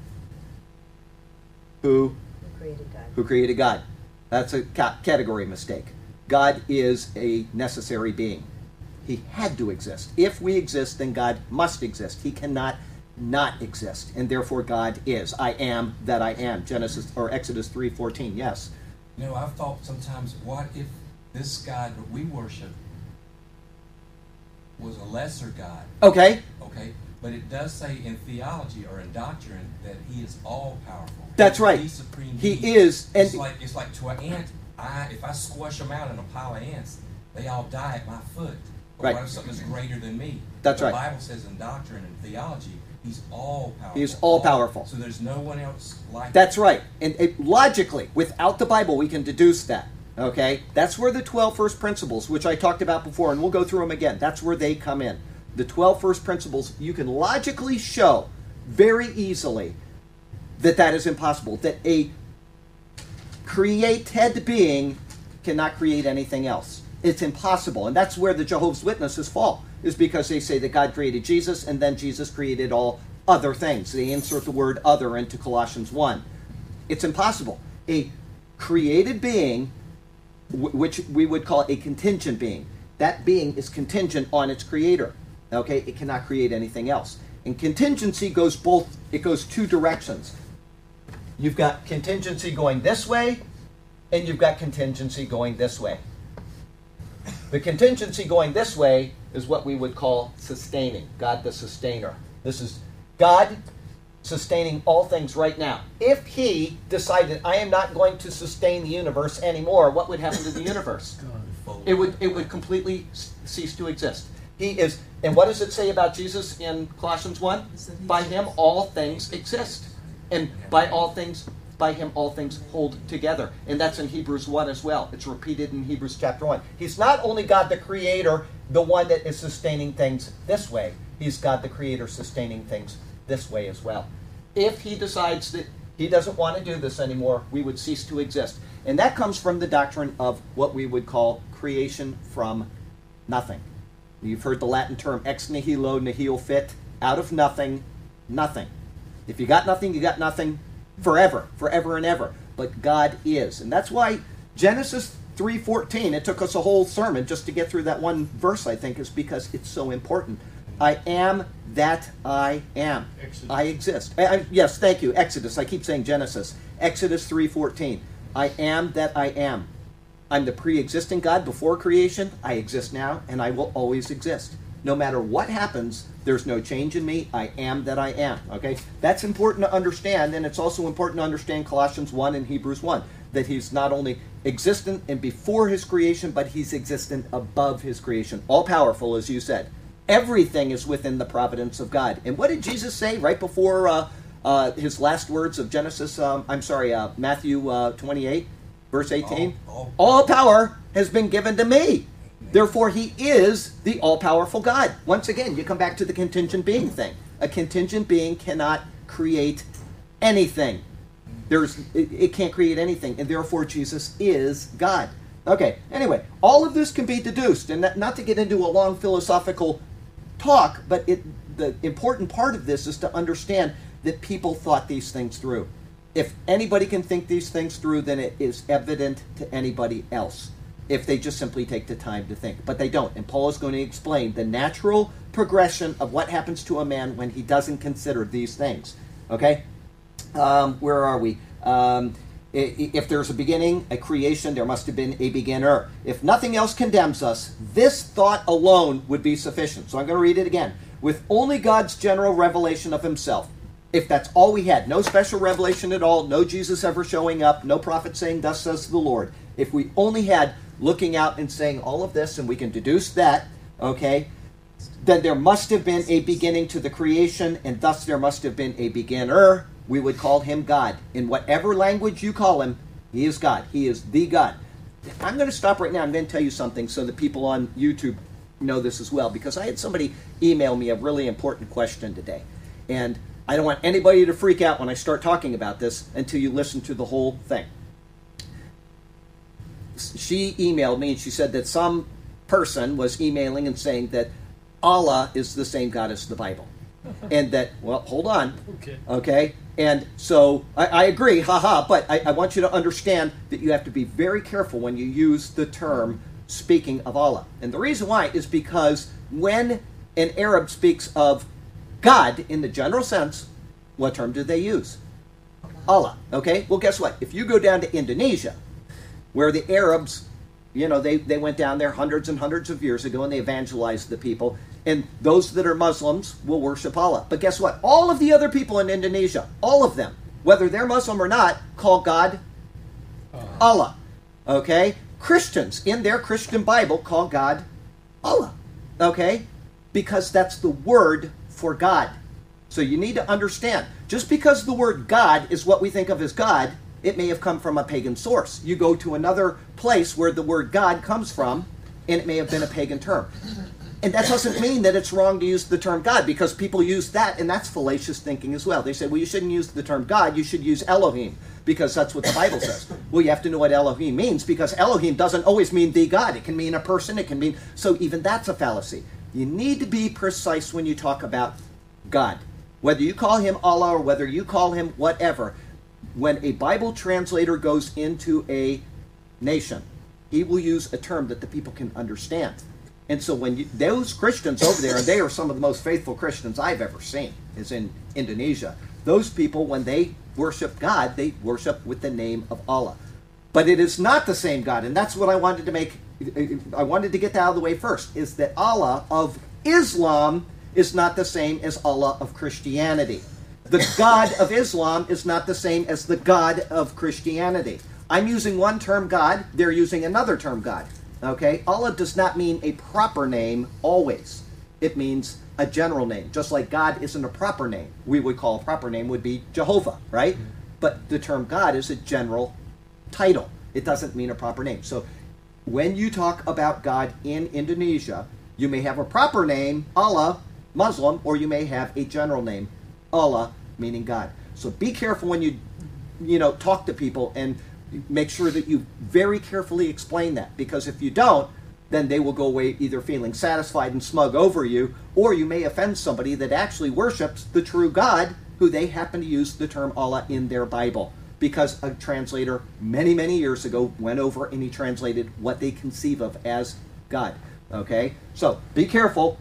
who Who created God? who created God? That's a ca- category mistake. God is a necessary being. He had to exist. If we exist, then God must exist. He cannot not exist, and therefore God is. I am that I am. Genesis or Exodus three fourteen. Yes. You know, I've thought sometimes, what if this God that we worship was a lesser God? Okay. Okay, but it does say in theology or in doctrine that He is all powerful. That's right. He's supreme. He is, and- it's like it's like to an ant. I if I squash them out in a pile of ants, they all die at my foot. But Right. what if something's greater than me? That's the right. The Bible says in doctrine and theology, He's all powerful. He's all powerful. So there's no one else like. That's right. And it, logically, without the Bible, we can deduce that. Okay? That's where the 12 first principles, which I talked about before, and we'll go through them again, that's where they come in. The 12 first principles, you can logically show very easily that that is impossible. That a created being cannot create anything else. It's impossible. And that's where the Jehovah's Witnesses fall, is because they say that God created Jesus and then Jesus created all other things. They insert the word other into Colossians 1. It's impossible. A created being, which we would call a contingent being, that being is contingent on its creator. Okay? It cannot create anything else. And contingency goes both, it goes two directions. You've got contingency going this way, and you've got contingency going this way. The contingency going this way is what we would call sustaining, God the sustainer. This is God sustaining all things right now. If He decided, I am not going to sustain the universe anymore, what would happen to the universe? It would, it would completely cease to exist. He is, and what does it say about Jesus in Colossians 1? It said he By him all things exist. And by all things, by him all things hold together. And that's in Hebrews 1 as well. It's repeated in Hebrews chapter 1. He's not only God the creator, the one that is sustaining things this way, he's God the creator sustaining things this way as well. If he decides that he doesn't want to do this anymore, we would cease to exist. And that comes from the doctrine of what we would call creation from nothing. You've heard the Latin term ex nihilo nihil fit, out of nothing, nothing. If you got nothing, you got nothing forever, forever and ever. But God is. And that's why Genesis 3:14, it took us a whole sermon just to get through that one verse, I think, is because it's so important. I am that I am. Exodus. I exist. I, I- yes, thank you. Exodus. I keep saying Genesis. Exodus 3:14. I am that I am. I'm the pre-existing God before creation. I exist now and I will always exist. No matter what happens, there's no change in me. I am that I am. Okay? That's important to understand and it's also important to understand Colossians 1 and Hebrews 1 that he's not only existent and before his creation, but he's existent above his creation. All powerful as you said. Everything is within the providence of God. And what did Jesus say right before uh, uh, his last words of Genesis, um, I'm sorry, uh, Matthew uh, 28, verse 18. All- all all- power has been given to me. Therefore, he is the all powerful God. Once again, you come back to the contingent being thing. A contingent being cannot create anything. There's, it, it can't create anything, and therefore Jesus is God. Okay, anyway, all of this can be deduced, and not, not to get into a long philosophical talk, but it, the important part of this is to understand that people thought these things through. If anybody can think these things through, then it is evident to anybody else if they just simply take the time to think. But they don't. And Paul is going to explain the natural progression of what happens to a man when he doesn't consider these things. Okay? Um, where are we? Um, if there's a beginning, a creation, there must have been a beginner. If nothing else condemns us, this thought alone would be sufficient. So I'm going to read it again. With only God's general revelation of himself. If that's all we had, no special revelation at all, no Jesus ever showing up, no prophet saying, Thus says the Lord. If we only had looking out and saying all of this and we can deduce that, okay, then there must have been a beginning to the creation, and thus there must have been a beginner. We would call him God. In whatever language you call him, he is God. He is the God. I'm going to stop right now. I'm going to tell you something so that people on YouTube know this as well, because I had somebody email me a really important question today. And I don't want anybody to freak out when I start talking about this until you listen to the whole thing she emailed me and she said that some person was emailing and saying that Allah is the same God as the Bible. [LAUGHS] and that, well, hold on. Okay. Okay? And so I, I agree, haha, but I, I want you to understand that you have to be very careful when you use the term speaking of Allah. And the reason why is because when an Arab speaks of God in the general sense, what term do they use? Allah. Okay? Well, guess what? If you go down to Indonesia, where the Arabs, you know, they, they went down there hundreds and hundreds of years ago and they evangelized the people. And those that are Muslims will worship Allah. But guess what? All of the other people in Indonesia, all of them, whether they're Muslim or not, call God uh. Allah. Okay? Christians in their Christian Bible call God Allah. Okay? Because that's the word for God. So you need to understand just because the word God is what we think of as God, it may have come from a pagan source. You go to another place where the word God comes from, and it may have been a pagan term. And that doesn't mean that it's wrong to use the term God because people use that, and that's fallacious thinking as well. They say, well, you shouldn't use the term God, you should use Elohim because that's what the Bible says. Well, you have to know what Elohim means because Elohim doesn't always mean the God. It can mean a person, it can mean. So even that's a fallacy. You need to be precise when you talk about God. Whether you call him Allah or whether you call him whatever, when a Bible translator goes into a nation, he will use a term that the people can understand. And so when you, those Christians over there, and they are some of the most faithful Christians I've ever seen, is in Indonesia. Those people, when they worship God, they worship with the name of Allah. But it is not the same God, and that's what I wanted to make. I wanted to get that out of the way first. Is that Allah of Islam is not the same as Allah of Christianity. The God of Islam is not the same as the God of Christianity. I'm using one term God, they're using another term God. Okay? Allah does not mean a proper name always. It means a general name. Just like God isn't a proper name. We would call a proper name would be Jehovah, right? But the term God is a general title. It doesn't mean a proper name. So when you talk about God in Indonesia, you may have a proper name, Allah, Muslim, or you may have a general name, Allah, meaning God. So be careful when you, you know, talk to people and make sure that you very carefully explain that. Because if you don't, then they will go away either feeling satisfied and smug over you, or you may offend somebody that actually worships the true God, who they happen to use the term Allah in their Bible. Because a translator many, many years ago went over and he translated what they conceive of as God. Okay? So be careful.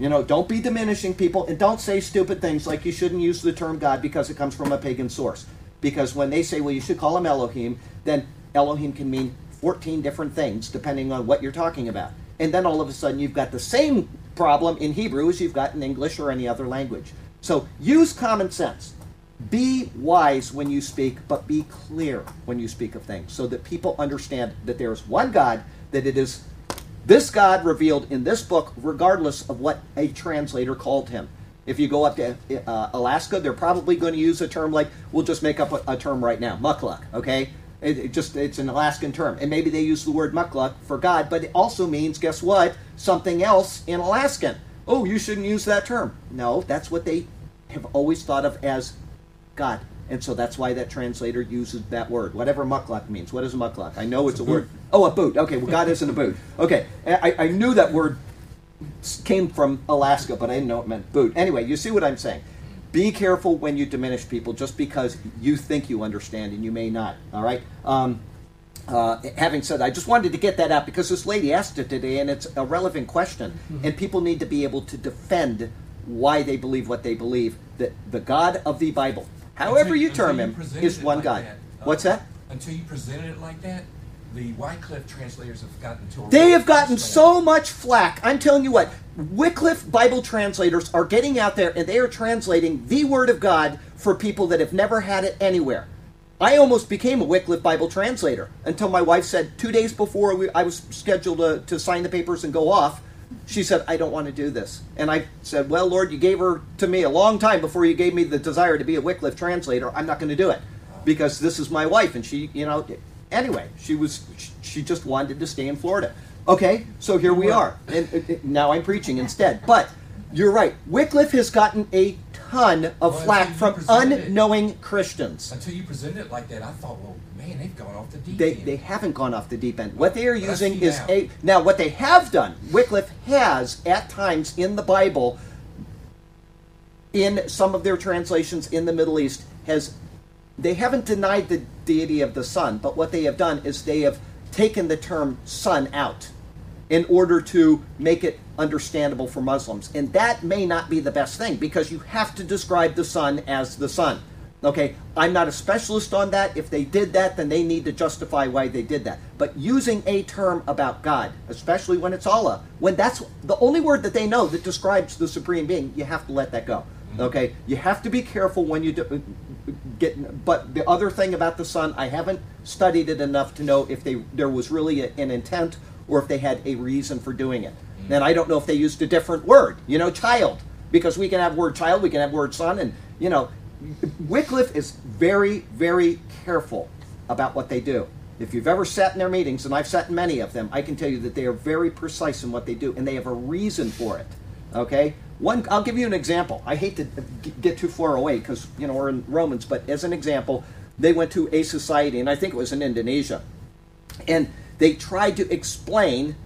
You know, don't be diminishing people and don't say stupid things like you shouldn't use the term God because it comes from a pagan source. Because when they say, well, you should call him Elohim, then Elohim can mean 14 different things depending on what you're talking about. And then all of a sudden you've got the same problem in Hebrew as you've got in English or any other language. So use common sense. Be wise when you speak, but be clear when you speak of things so that people understand that there is one God, that it is this God revealed in this book, regardless of what a translator called him. If you go up to uh, Alaska, they're probably going to use a term like, we'll just make up a, a term right now, mukluk, okay? It, it just it's an Alaskan term, and maybe they use the word mukluk for God, but it also means, guess what? Something else in Alaskan. Oh, you shouldn't use that term. No, that's what they have always thought of as God, and so that's why that translator uses that word, whatever mukluk means. What is a mukluk? I know it's, a word. Oh, a boot. Okay, well, God isn't a boot. Okay, I, I knew that word came from Alaska, but I didn't know it meant boot. Anyway, you see what I'm saying. Be careful when you diminish people just because you think you understand and you may not. All right. Um, uh, having said that, I just wanted to get that out because this lady asked it today, and it's a relevant question, and people need to be able to defend why they believe what they believe. That the God of the Bible, however Until- you term him, is one like God. that, What's that? Until you presented it like that, the Wycliffe translators have gotten to. They have gotten so much flack. I'm telling you what, Wycliffe Bible translators are getting out there and they are translating the Word of God for people that have never had it anywhere. I almost became a Wycliffe Bible translator until my wife said two days before we, I was scheduled to, to sign the papers and go off, she said, I don't want to do this. And I said, Well, Lord, you gave her to me a long time before you gave me the desire to be a Wycliffe translator. I'm not going to do it because this is my wife. And she, you know, anyway, she was, she just wanted to stay in Florida. Okay, so here we are. And uh, uh, now I'm preaching instead. But you're right. Wycliffe has gotten a ton of Well, flack from presented it. unknowing Christians. Until you presented it like that, I thought, well, man, they've gone off the deep They, end. they haven't gone off the deep end. What they are But using is now. a now what they have done. Wycliffe has at times in the Bible, in some of their translations in the Middle East, has they haven't denied the deity of the son, but what they have done is they have taken the term son out in order to make it understandable for Muslims. And that may not be the best thing because you have to describe the son as the son. Okay, I'm not a specialist on that. If they did that, then they need to justify why they did that. But using a term about God, especially when it's Allah, when that's the only word that they know that describes the supreme being, you have to let that go. Mm-hmm. Okay, you have to be careful when you do, uh, get. But the other thing about the son, I haven't studied it enough to know if they there was really a, an intent or if they had a reason for doing it. Mm-hmm. And I don't know if they used a different word, you know, child, because we can have word child, we can have word son, and you know, Wycliffe is very, very careful about what they do. If you've ever sat in their meetings, and I've sat in many of them, I can tell you that they are very precise in what they do, and they have a reason for it. Okay, one. I'll give you an example. I hate to get too far away because you know we're in Romans, but as an example, they went to a society, and I think it was in Indonesia, and they tried to explain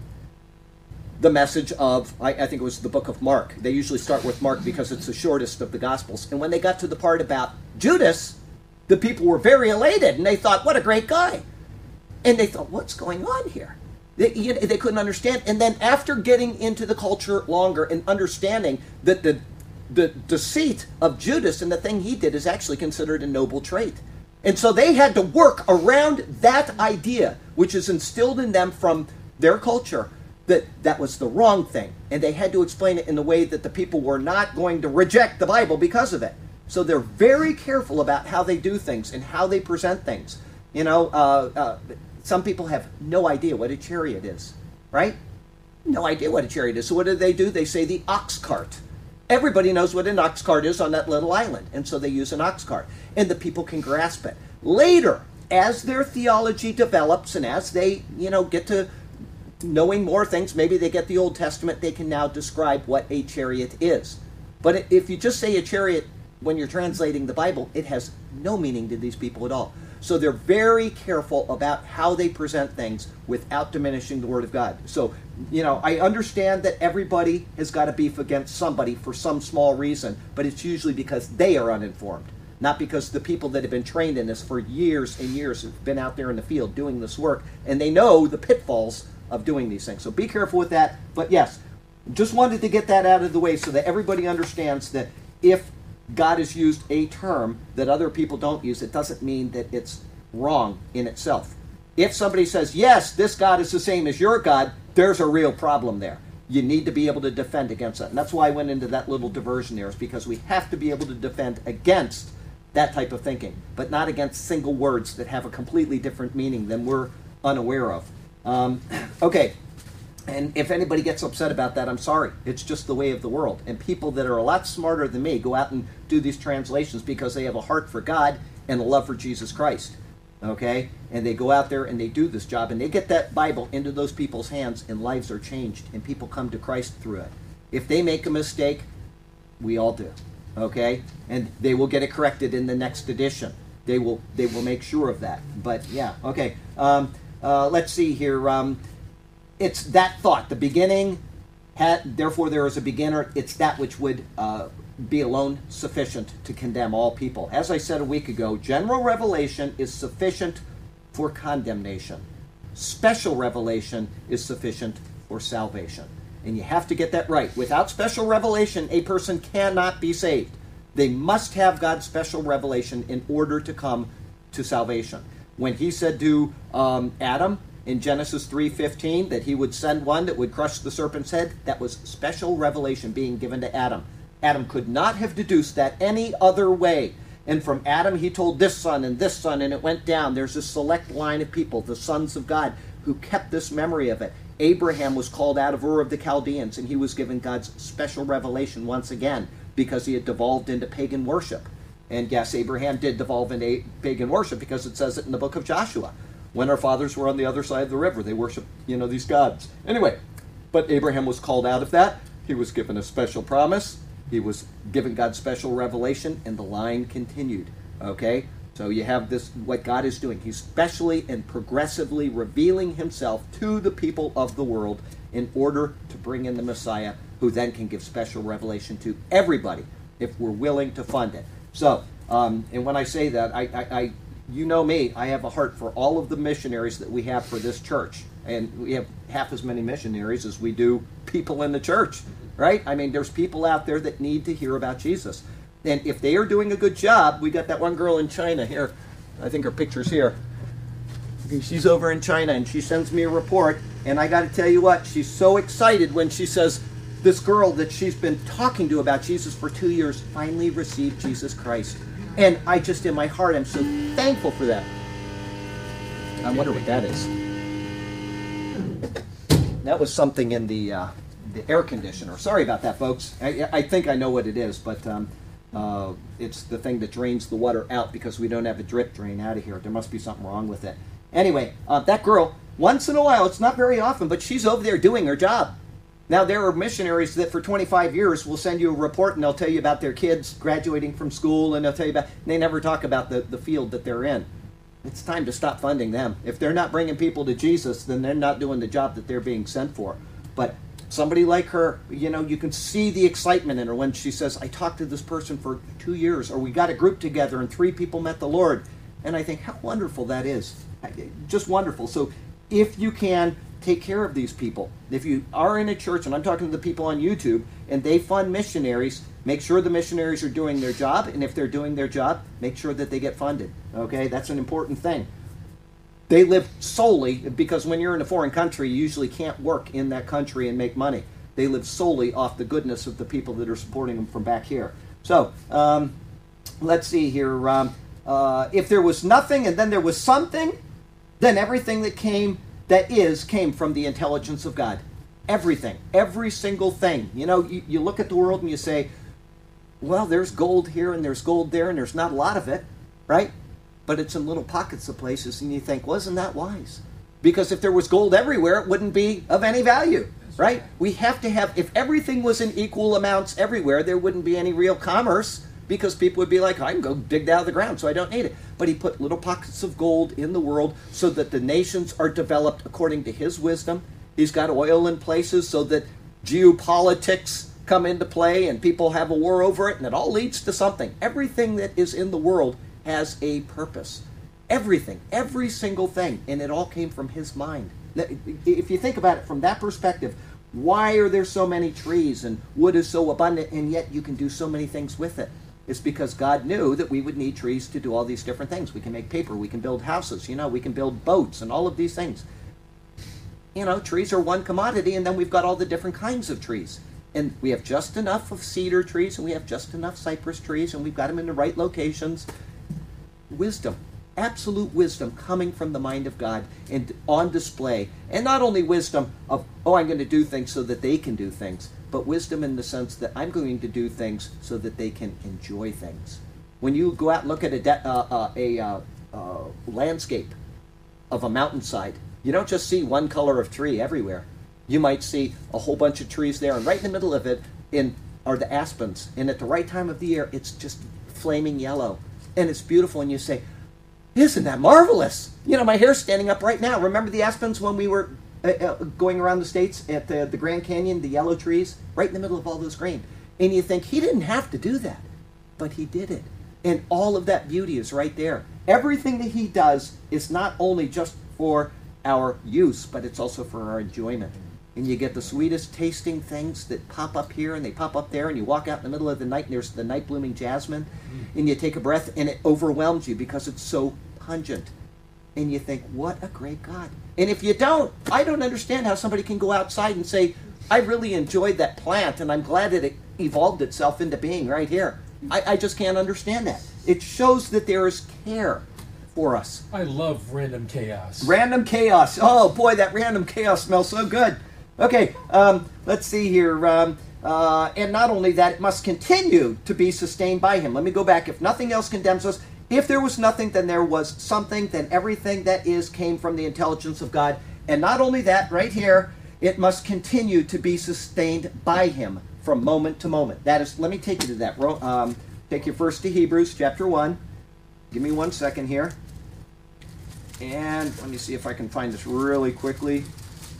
the message of I, I think it was the book of mark they usually start with mark because it's the shortest of the gospels and when they got to the part about judas the people were very elated and they thought what a great guy and they thought what's going on here they, they couldn't understand. And then after getting into the culture longer and understanding that the the deceit of judas and the thing he did is actually considered a noble trait. And so they had to work around that idea which is instilled in them from their culture that that was the wrong thing. And they had to explain it in the way that the people were not going to reject the bible because of it. So they're very careful about how they do things and how they present things. You know uh, uh, some people have no idea what a chariot is right? No idea what a chariot is. So what do they do? They say the ox cart. Everybody knows what an ox cart is on that little island and so they use an ox cart and the people can grasp it. Later as their theology develops and as they you know get to knowing more things, maybe they get the Old Testament, they can now describe what a chariot is. But if you just say a chariot when you're translating the Bible, it has no meaning to these people at all. So they're very careful about how they present things without diminishing the Word of God. So, you know, I understand that everybody has got a beef against somebody for some small reason, but it's usually because they are uninformed not because the people that have been trained in this for years and years have been out there in the field doing this work and they know the pitfalls of doing these things. So be careful with that. But yes, just wanted to get that out of the way so that everybody understands that if God has used a term that other people don't use, it doesn't mean that it's wrong in itself. If somebody says, yes, this God is the same as your God, there's a real problem there. You need to be able to defend against that. And that's why I went into that little diversion there, is because we have to be able to defend against that type of thinking, but not against single words that have a completely different meaning than we're unaware of. Um, okay, And if anybody gets upset about that, I'm sorry. It's just the way of the world. And people that are a lot smarter than me go out and do these translations because they have a heart for God and a love for Jesus Christ. Okay? And they go out there and they do this job and they get that Bible into those people's hands and lives are changed and people come to Christ through it. If they make a mistake, we all do. Okay? And they will get it corrected in the next edition. They will they will make sure of that. But yeah, okay. Um, uh, let's see here. Um, it's that thought. The beginning, had, therefore there is a beginner. It's that which would uh, be alone sufficient to condemn all people. As I said a week ago, general revelation is sufficient for condemnation. Special revelation is sufficient for salvation. And you have to get that right. Without special revelation, a person cannot be saved. They must have God's special revelation in order to come to salvation. When he said to um, Adam, in Genesis 3:15 that he would send one that would crush the serpent's head. That was special revelation being given to Adam. Adam could not have deduced that any other way. And from Adam he told this son and this son and it went down. There's a select line of people, the sons of God, who kept this memory of it. Abraham was called out of Ur of the Chaldeans and he was given God's special revelation once again because he had devolved into pagan worship. And yes, Abraham did devolve into pagan worship because it says it in the book of Joshua when our fathers were on the other side of the river. They worshiped, you know, these gods. Anyway, but Abraham was called out of that. He was given a special promise. He was given God's special revelation, and the line continued. Okay? So you have this, what God is doing. He's specially and progressively revealing himself to the people of the world in order to bring in the Messiah, who then can give special revelation to everybody if we're willing to fund it. So, um, and when I say that, I, I, I you know me, I have a heart for all of the missionaries that we have for this church. And we have half as many missionaries as we do people in the church, right? I mean, there's people out there that need to hear about Jesus. And if they are doing a good job, we got that one girl in China here. I think her picture's here. She's over in China and she sends me a report. And I got to tell you what, she's so excited when she says, this girl that she's been talking to about Jesus for two years finally received Jesus Christ. And I just, in my heart, I'm so thankful for that. I wonder what that is. That was something in the uh, the air conditioner. Sorry about that, folks. I, I think I know what it is, but um, uh, it's the thing that drains the water out because we don't have a drip drain out of here. There must be something wrong with it. Anyway, uh, that girl, once in a while, it's not very often, but she's over there doing her job. Now, there are missionaries that for 25 years will send you a report and they'll tell you about their kids graduating from school and they'll tell you about, they never talk about the, the field that they're in. It's time to stop funding them. If they're not bringing people to Jesus, then they're not doing the job that they're being sent for. But somebody like her, you know, you can see the excitement in her when she says, I talked to this person for two years, or we got a group together and three people met the Lord. And I think how wonderful that is. Just wonderful. So if you can, take care of these people. If you are in a church, and I'm talking to the people on YouTube, and they fund missionaries, make sure the missionaries are doing their job, and if they're doing their job, make sure that they get funded. Okay, that's an important thing. They live solely because when you're in a foreign country, you usually can't work in that country and make money. They live solely off the goodness of the people that are supporting them from back here. So, um, let's see here. Um, uh, if there was nothing and then there was something, then everything that came that is came from the intelligence of God. Everything, every single thing. You know, you, you look at the world and you say, well, there's gold here and there's gold there and there's not a lot of it, right? But it's in little pockets of places, and you think, well, isn't that wise? Because if there was gold everywhere, it wouldn't be of any value, right? We have to have, if everything was in equal amounts everywhere, there wouldn't be any real commerce because people would be like, I can go dig that out of the ground, so I don't need it. But he put little pockets of gold in the world so that the nations are developed according to his wisdom. He's got oil in places so that geopolitics come into play and people have a war over it, and it all leads to something. Everything that is in the world has a purpose. Everything, every single thing, and it all came from his mind. If you think about it from that perspective, why are there so many trees and wood is so abundant, and yet you can do so many things with it? Is because God knew that we would need trees to do all these different things. We can make paper, we can build houses, you know, we can build boats and all of these things. You know, trees are one commodity, and then we've got all the different kinds of trees. And we have just enough of cedar trees, and we have just enough cypress trees, and we've got them in the right locations. Wisdom. absolute wisdom coming from the mind of God and on display. And not only wisdom of, oh, I'm going to do things so that they can do things, but wisdom in the sense that I'm going to do things so that they can enjoy things. When you go out and look at a, de- uh, uh, a uh, uh, landscape of a mountainside, you don't just see one color of tree everywhere. You might see a whole bunch of trees there, and right in the middle of it in are the aspens. And at the right time of the year, it's just flaming yellow, and it's beautiful. And you say, "Isn't that marvelous?" You know, my hair's standing up right now. Remember the aspens when we were uh, uh, going around the states at the, the Grand Canyon, the yellow trees, right in the middle of all those green. And you think he didn't have to do that, but he did it. And all of that beauty is right there. Everything that he does is not only just for our use, but it's also for our enjoyment. And you get the sweetest tasting things that pop up here and they pop up there, and you walk out in the middle of the night and there's the night blooming jasmine, and you take a breath and it overwhelms you because it's so pungent. And you think, what a great God. And if you don't, I don't understand how somebody can go outside and say, I really enjoyed that plant and I'm glad that it evolved itself into being right here. I, I just can't understand that. It shows that there is care for us. I love random chaos. Random chaos. Oh boy, that random chaos smells so good. Okay, um, let's see here. Um, uh, and not only that, it must continue to be sustained by Him. Let me go back. If nothing else condemns us, if there was nothing, then there was something. Then everything that is came from the intelligence of God. And not only that, right here, it must continue to be sustained by Him from moment to moment. That is. Let me take you to that. Um, take you first to Hebrews chapter one. Give me one second here. And let me see if I can find this really quickly.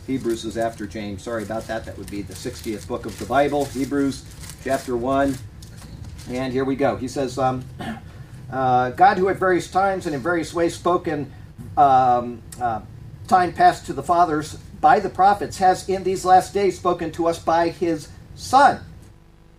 Hebrews is after James. Sorry about that. That would be the 60th book of the Bible. Hebrews chapter 1. And here we go. He says, um, uh, God, who at various times and in various ways spoken um, uh, time past to the fathers by the prophets, has in these last days spoken to us by his Son,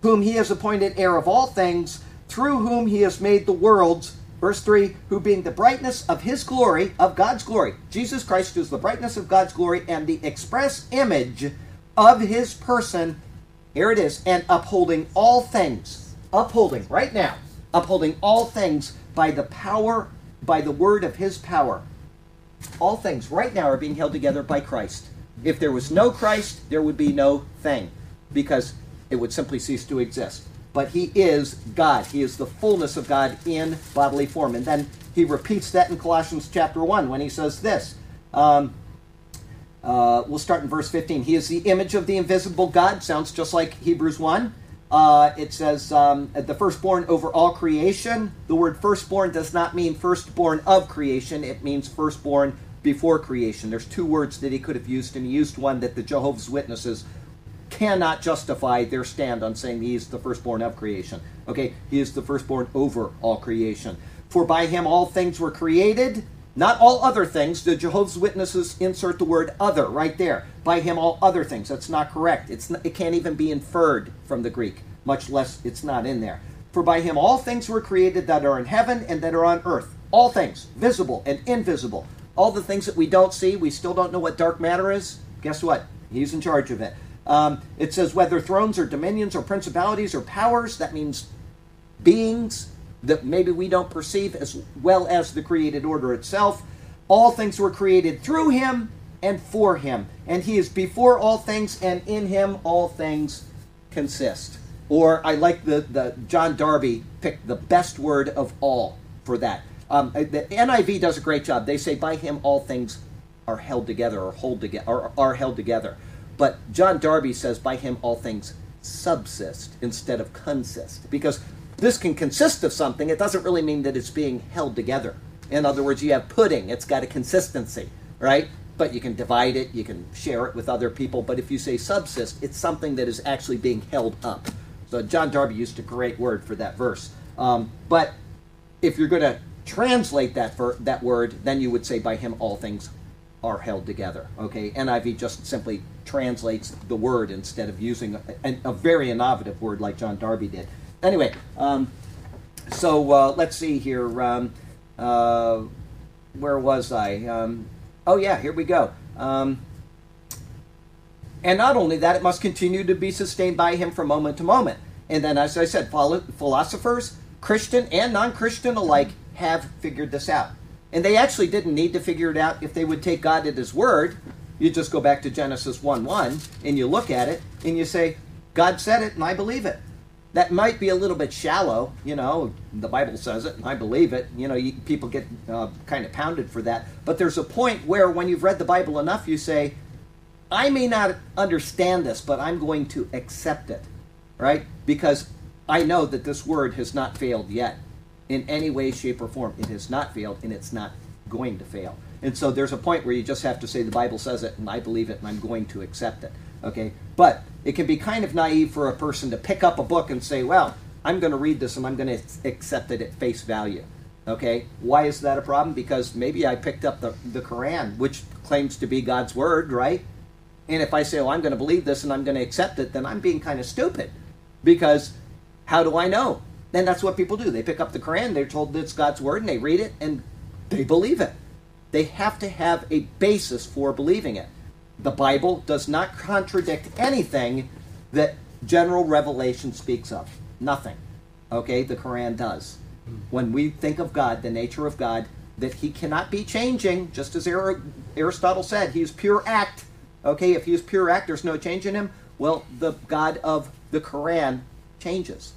whom he has appointed heir of all things, through whom he has made the worlds. Verse 3 Who being the brightness of his glory, of God's glory, Jesus Christ is the brightness of God's glory and the express image of his person. Here it is, and upholding all things, upholding right now, upholding all things by the power, by the word of his power. All things right now are being held together by Christ. If there was no Christ, there would be no thing, because it would simply cease to exist. But he is God. He is the fullness of God in bodily form. And then he repeats that in Colossians chapter 1 when he says this. Um, uh, we'll start in verse 15. He is the image of the invisible God. Sounds just like Hebrews 1. Uh, it says, um, the firstborn over all creation. The word firstborn does not mean firstborn of creation, it means firstborn before creation. There's two words that he could have used, and he used one that the Jehovah's Witnesses cannot justify their stand on saying he is the firstborn of creation. Okay, he is the firstborn over all creation. For by him all things were created, not all other things. The Jehovah's Witnesses insert the word other right there. By him all other things. That's not correct. It's not, it can't even be inferred from the Greek, much less it's not in there. For by him all things were created that are in heaven and that are on earth. All things, visible and invisible. All the things that we don't see, we still don't know what dark matter is. Guess what? He's in charge of it. Um, it says whether thrones or dominions or principalities or powers, that means beings that maybe we don't perceive as well as the created order itself. All things were created through him and for him. And he is before all things, and in him all things consist. Or I like the, the John Darby picked the best word of all for that. Um, the NIV does a great job. They say, by him all things are held together or hold together or are held together. But John Darby says, by him all things subsist instead of consist. Because this can consist of something, it doesn't really mean that it's being held together. In other words, you have pudding, it's got a consistency, right? But you can divide it, you can share it with other people. But if you say subsist, it's something that is actually being held up. So John Darby used a great word for that verse. Um, but if you're going to translate that ver- that word, then you would say, "By him all things are held together." Okay, NIV just simply translates the word instead of using a, a, a very innovative word like John Darby did. Anyway, um, so uh, let's see here. Um, uh, where was I? Um, oh yeah, here we go. Um, and not only that, it must continue to be sustained by him from moment to moment. And then, as I said, philo- philosophers, Christian and non Christian alike, have figured this out. And they actually didn't need to figure it out if they would take God at His word. You just go back to Genesis 1 1 and you look at it and you say, God said it and I believe it. That might be a little bit shallow, you know, the Bible says it and I believe it. You know, you, people get uh, kind of pounded for that. But there's a point where when you've read the Bible enough, you say, I may not understand this, but I'm going to accept it, right? Because I know that this word has not failed yet in any way, shape, or form. It has not failed, and it's not going to fail. And so there's a point where you just have to say the Bible says it, and I believe it, and I'm going to accept it. Okay? But it can be kind of naive for a person to pick up a book and say, well, I'm going to read this and I'm going to accept it at face value. Okay? Why is that a problem? Because maybe I picked up the, the Quran, which claims to be God's word, right? And if I say, oh, I'm going to believe this and I'm going to accept it, then I'm being kind of stupid. Because how do I know? Then that's what people do. They pick up the Quran, they're told it's God's word, and they read it and they believe it. They have to have a basis for believing it. The Bible does not contradict anything that general revelation speaks of. Nothing. Okay? The Quran does. When we think of God, the nature of God, that he cannot be changing, just as Aristotle said, he is pure act Okay, if he is pure act, there's no change in him. Well, the God of the Quran changes.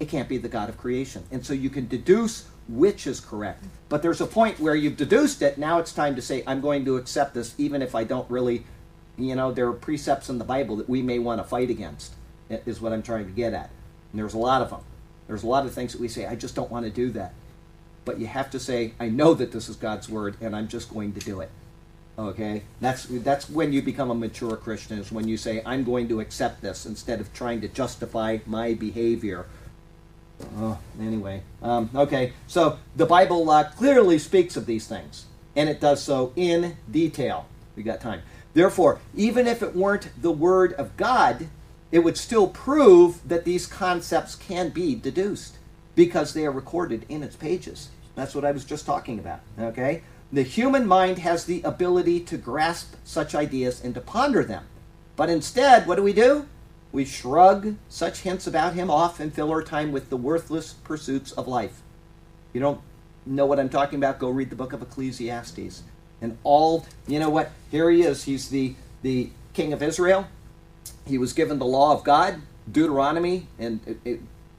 It can't be the God of creation. And so you can deduce which is correct. But there's a point where you've deduced it. Now it's time to say, I'm going to accept this, even if I don't really, you know, there are precepts in the Bible that we may want to fight against, is what I'm trying to get at. And there's a lot of them. There's a lot of things that we say, I just don't want to do that. But you have to say, I know that this is God's word, and I'm just going to do it. Okay, that's that's when you become a mature Christian. Is when you say, "I'm going to accept this," instead of trying to justify my behavior. Oh, anyway, um, okay. So the Bible uh, clearly speaks of these things, and it does so in detail. We got time. Therefore, even if it weren't the Word of God, it would still prove that these concepts can be deduced because they are recorded in its pages. That's what I was just talking about. Okay. The human mind has the ability to grasp such ideas and to ponder them. But instead, what do we do? We shrug such hints about him off and fill our time with the worthless pursuits of life. You don't know what I'm talking about? Go read the book of Ecclesiastes. And all, you know what? Here he is. He's the, the king of Israel. He was given the law of God, Deuteronomy, and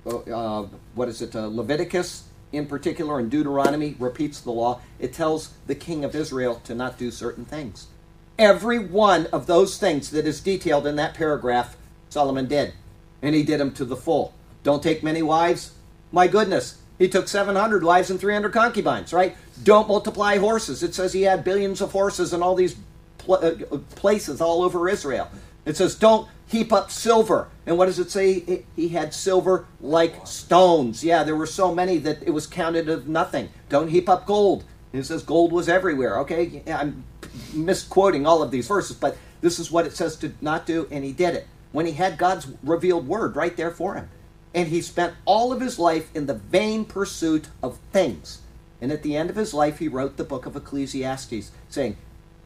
uh, what is it, uh, Leviticus, in particular and Deuteronomy repeats the law. It tells the king of Israel to not do certain things. Every one of those things that is detailed in that paragraph, Solomon did. And he did them to the full. Don't take many wives. My goodness, he took 700 wives and 300 concubines, right? Don't multiply horses. It says he had billions of horses in all these pl- uh, places all over Israel. It says don't heap up silver. And what does it say? He had silver like stones. Yeah, there were so many that it was counted of nothing. Don't heap up gold. It says gold was everywhere. Okay, I'm misquoting all of these verses, but this is what it says to not do, and he did it when he had God's revealed word right there for him. And he spent all of his life in the vain pursuit of things. And at the end of his life, he wrote the book of Ecclesiastes, saying,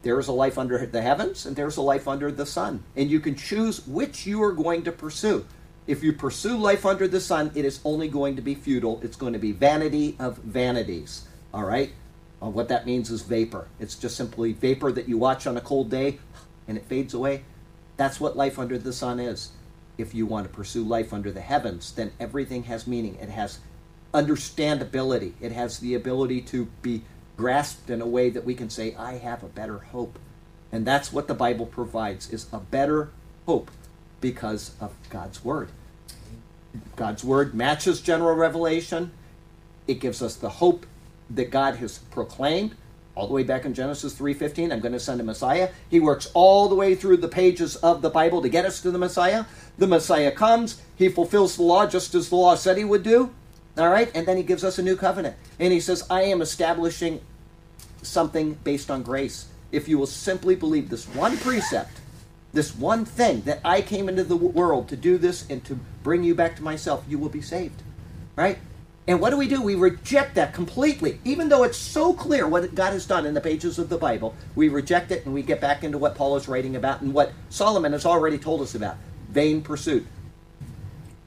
there is a life under the heavens and there's a life under the sun. And you can choose which you are going to pursue. If you pursue life under the sun, it is only going to be futile. It's going to be vanity of vanities. All right? Uh, what that means is vapor. It's just simply vapor that you watch on a cold day and it fades away. That's what life under the sun is. If you want to pursue life under the heavens, then everything has meaning. It has understandability. It has the ability to be grasped in a way that we can say, I have a better hope. And that's what the Bible provides is a better hope because of God's word. God's word matches general revelation. It gives us the hope that God has proclaimed all the way back in Genesis 3:15, I'm going to send a Messiah. He works all the way through the pages of the Bible to get us to the Messiah. The Messiah comes, he fulfills the law just as the law said he would do. All right? And then he gives us a new covenant. And he says, I am establishing something based on grace. If you will simply believe this one precept, this one thing that I came into the world to do this and to bring you back to myself, you will be saved. Right? And what do we do? We reject that completely. Even though it's so clear what God has done in the pages of the Bible, we reject it and we get back into what Paul is writing about and what Solomon has already told us about vain pursuit.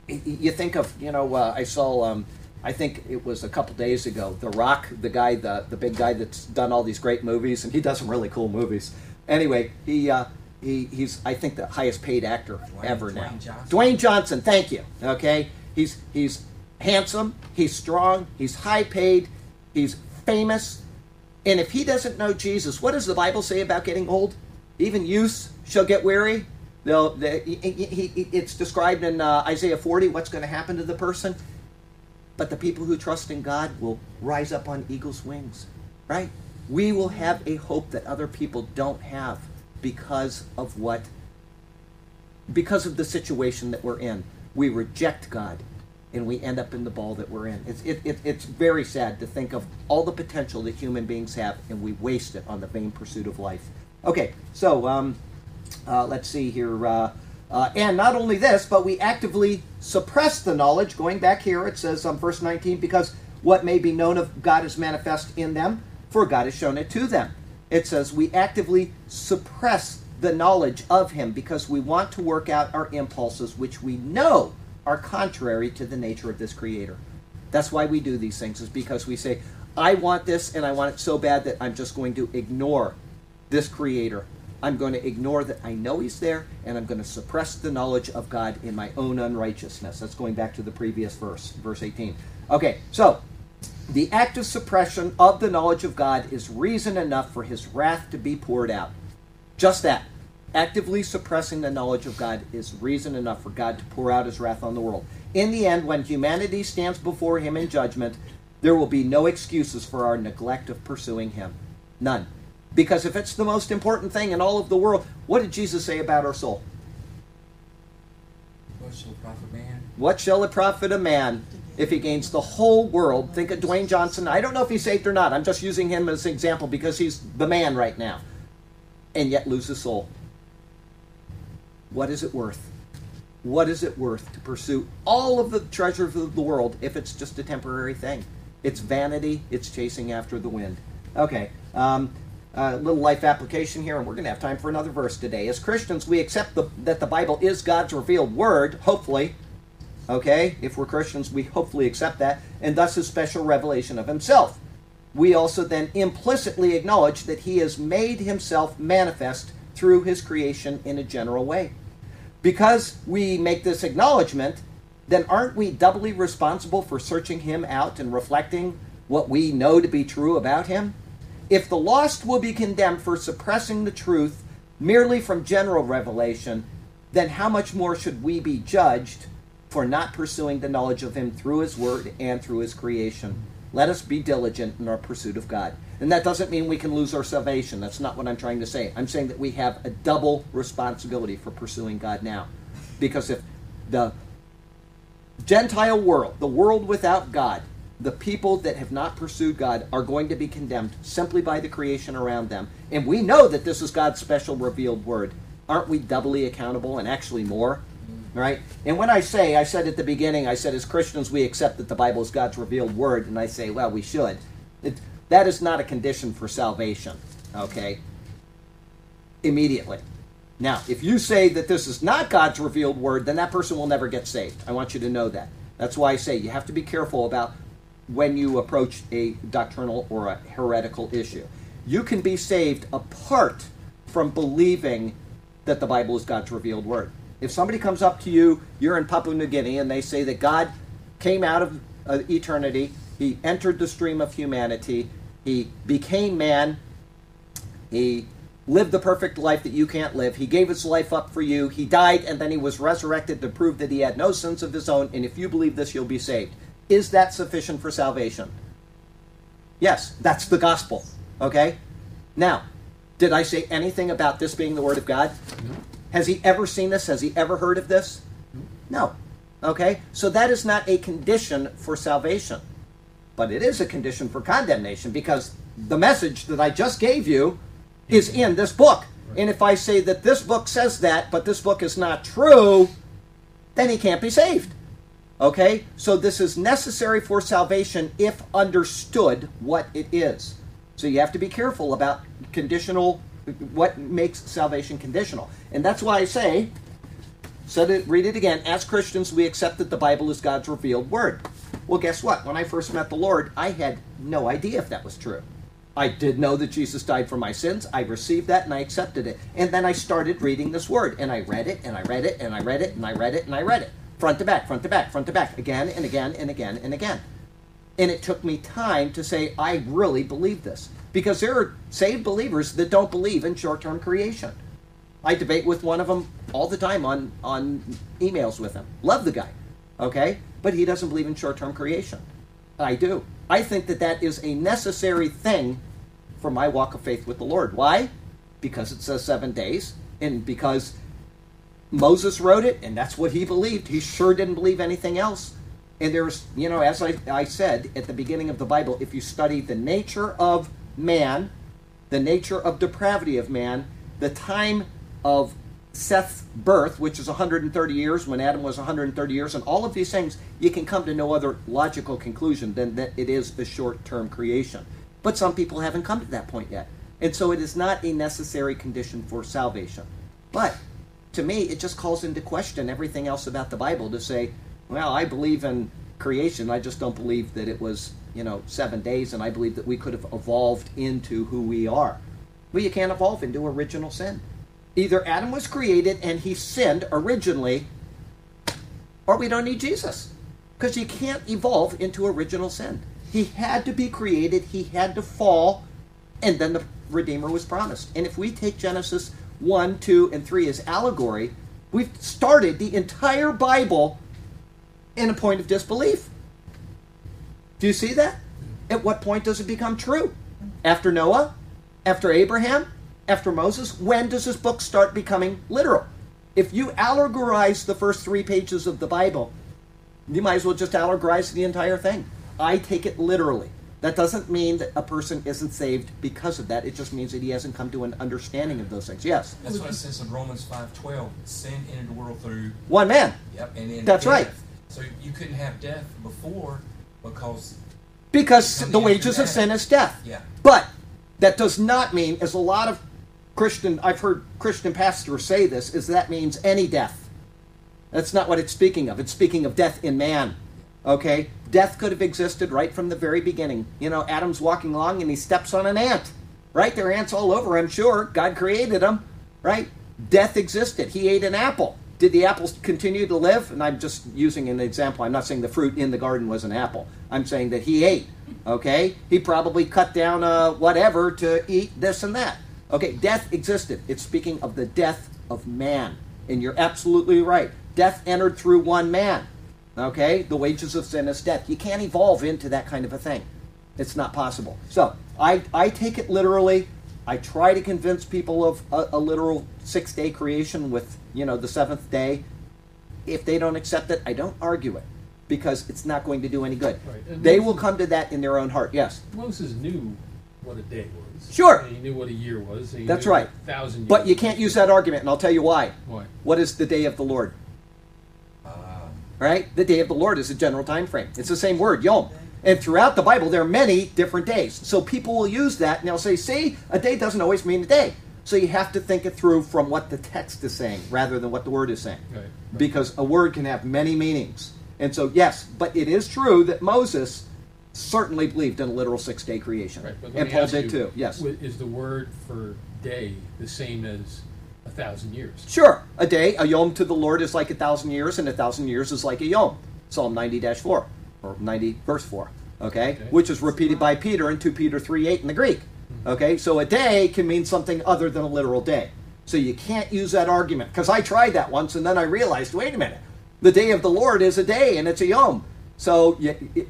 You think of, you know, uh, I saw um, I think it was a couple days ago. The Rock, the guy, the the big guy that's done all these great movies, and he does some really cool movies. Anyway, he uh, he he's I think the highest paid actor Dwayne- ever now. Dwayne Johnson. Dwayne Johnson, thank you. Okay, he's he's handsome, he's strong, he's high paid, he's famous, and if he doesn't know Jesus, what does the Bible say about getting old? Even youths shall get weary. They'll, they, he, he, he- it's described in uh, Isaiah 40 what's going to happen to the person. But the people who trust in God will rise up on eagle's wings, right? We will have a hope that other people don't have because of what, because of the situation that we're in. We reject God and we end up in the ball that we're in. It's, it, it, it's very sad to think of all the potential that human beings have and we waste it on the vain pursuit of life. Okay, so um, uh, let's see here. Uh, uh, and not only this, but we actively suppress the knowledge. Going back here, it says on verse 19, because what may be known of God is manifest in them, for God has shown it to them. It says we actively suppress the knowledge of Him because we want to work out our impulses, which we know are contrary to the nature of this Creator. That's why we do these things, is because we say, I want this and I want it so bad that I'm just going to ignore this creator. I'm going to ignore that I know he's there and I'm going to suppress the knowledge of God in my own unrighteousness. That's going back to the previous verse, verse 18. Okay, so the act of suppression of the knowledge of God is reason enough for his wrath to be poured out. Just that. Actively suppressing the knowledge of God is reason enough for God to pour out his wrath on the world. In the end, when humanity stands before him in judgment, there will be no excuses for our neglect of pursuing him. None. Because if it's the most important thing in all of the world, what did Jesus say about our soul? What shall profit man? What shall it profit a man if he gains the whole world? Think of Dwayne Johnson. I don't know if he's saved or not. I'm just using him as an example because he's the man right now. And yet lose his soul. What is it worth? What is it worth to pursue all of the treasures of the world if it's just a temporary thing? It's vanity, it's chasing after the wind. Okay, um, a little life application here, and we're going to have time for another verse today. As Christians, we accept the, that the Bible is God's revealed word, hopefully. Okay, if we're Christians, we hopefully accept that, and thus his special revelation of himself. We also then implicitly acknowledge that he has made himself manifest through his creation in a general way. Because we make this acknowledgement, then aren't we doubly responsible for searching him out and reflecting what we know to be true about him? If the lost will be condemned for suppressing the truth merely from general revelation, then how much more should we be judged for not pursuing the knowledge of him through his word and through his creation? Let us be diligent in our pursuit of God. And that doesn't mean we can lose our salvation. That's not what I'm trying to say. I'm saying that we have a double responsibility for pursuing God now. Because if the Gentile world, the world without God, the people that have not pursued God are going to be condemned simply by the creation around them. And we know that this is God's special revealed word. Aren't we doubly accountable and actually more? Right? And when I say, I said at the beginning, I said as Christians we accept that the Bible is God's revealed word, and I say, well, we should. It, that is not a condition for salvation. Okay? Immediately. Now, if you say that this is not God's revealed word, then that person will never get saved. I want you to know that. That's why I say you have to be careful about when you approach a doctrinal or a heretical issue. You can be saved apart from believing that the Bible is God's revealed word. If somebody comes up to you, you're in Papua New Guinea, and they say that God came out of uh, eternity, He entered the stream of humanity, He became man, He lived the perfect life that you can't live, He gave His life up for you, He died, and then He was resurrected to prove that He had no sins of His own, and if you believe this, you'll be saved. Is that sufficient for salvation? Yes, that's the gospel. Okay? Now, did I say anything about this being the Word of God? No. Has he ever seen this? Has he ever heard of this? No. Okay? So that is not a condition for salvation. But it is a condition for condemnation because the message that I just gave you is in this book. And if I say that this book says that, but this book is not true, then he can't be saved. Okay? So this is necessary for salvation if understood what it is. So you have to be careful about conditional what makes salvation conditional. And that's why I say, said it, read it again, as Christians we accept that the Bible is God's revealed word. Well, guess what? When I first met the Lord, I had no idea if that was true. I did know that Jesus died for my sins. I received that and I accepted it. And then I started reading this word and I read it and I read it and I read it and I read it and I read it. Front to back, front to back, front to back, again and again and again and again. And it took me time to say, I really believe this. Because there are saved believers that don't believe in short term creation. I debate with one of them all the time on, on emails with him. Love the guy, okay? But he doesn't believe in short term creation. I do. I think that that is a necessary thing for my walk of faith with the Lord. Why? Because it says seven days, and because Moses wrote it, and that's what he believed. He sure didn't believe anything else. And there's, you know, as I, I said at the beginning of the Bible, if you study the nature of man, the nature of depravity of man, the time of Seth's birth, which is 130 years when Adam was 130 years, and all of these things, you can come to no other logical conclusion than that it is a short term creation. But some people haven't come to that point yet. And so it is not a necessary condition for salvation. But to me, it just calls into question everything else about the Bible to say, well, I believe in creation. I just don't believe that it was, you know, seven days, and I believe that we could have evolved into who we are. Well, you can't evolve into original sin. Either Adam was created and he sinned originally, or we don't need Jesus. Because you can't evolve into original sin. He had to be created, he had to fall, and then the Redeemer was promised. And if we take Genesis 1, 2, and 3 as allegory, we've started the entire Bible in a point of disbelief. Do you see that? At what point does it become true? After Noah? After Abraham? After Moses? When does this book start becoming literal? If you allegorize the first three pages of the Bible, you might as well just allegorize the entire thing. I take it literally. That doesn't mean that a person isn't saved because of that. It just means that he hasn't come to an understanding of those things. Yes. That's what it says in Romans five twelve. Sin entered the world through One man. yep, and then That's death. right. So you couldn't have death before because Because the wages of sin is death. yeah. But that does not mean, as a lot of Christian, I've heard Christian pastors say this, is that means any death. That's not what it's speaking of. It's speaking of death in man. Okay? Death could have existed right from the very beginning. You know, Adam's walking along and he steps on an ant. Right? There are ants all over, I'm sure. God created them. Right? Death existed. He ate an apple. Did the apples continue to live? And I'm just using an example. I'm not saying the fruit in the garden was an apple. I'm saying that he ate. Okay? He probably cut down uh, whatever to eat this and that. Okay, death existed. It's speaking of the death of man. And you're absolutely right. Death entered through one man. Okay? The wages of sin is death. You can't evolve into that kind of a thing. It's not possible. So, I, I take it literally. I try to convince people of a, a literal six day creation with, you know, the seventh day. If they don't accept it, I don't argue it because it's not going to do any good. Right, They Moses- will come to that in their own heart. Yes. Moses knew what a day was. Sure. And he knew what a year was. That's right. Thousand years. But you can't use that argument, and I'll tell you why. Why? What is the day of the Lord? Uh, right? The day of the Lord is a general time frame. It's the same word, yom. And throughout the Bible, there are many different days. So people will use that and they'll say, see, a day doesn't always mean a day. So you have to think it through from what the text is saying rather than what the word is saying. Right, right. Because a word can have many meanings. And so, yes, but it is true that Moses certainly believed in a literal six day creation. Right, and Paul did you, too, yes. Is the word for day the same as a thousand years? Sure, a day, a yom to the Lord is like a thousand years, and a thousand years is like a yom. Psalm 90 4, or 90 verse 4, okay? Okay. Which is repeated by Peter in 2 Peter 3 8 in the Greek. Hmm. Okay, so a day can mean something other than a literal day. So you can't use that argument, because I tried that once and then I realized wait a minute, the day of the Lord is a day and it's a yom. So yeah, it,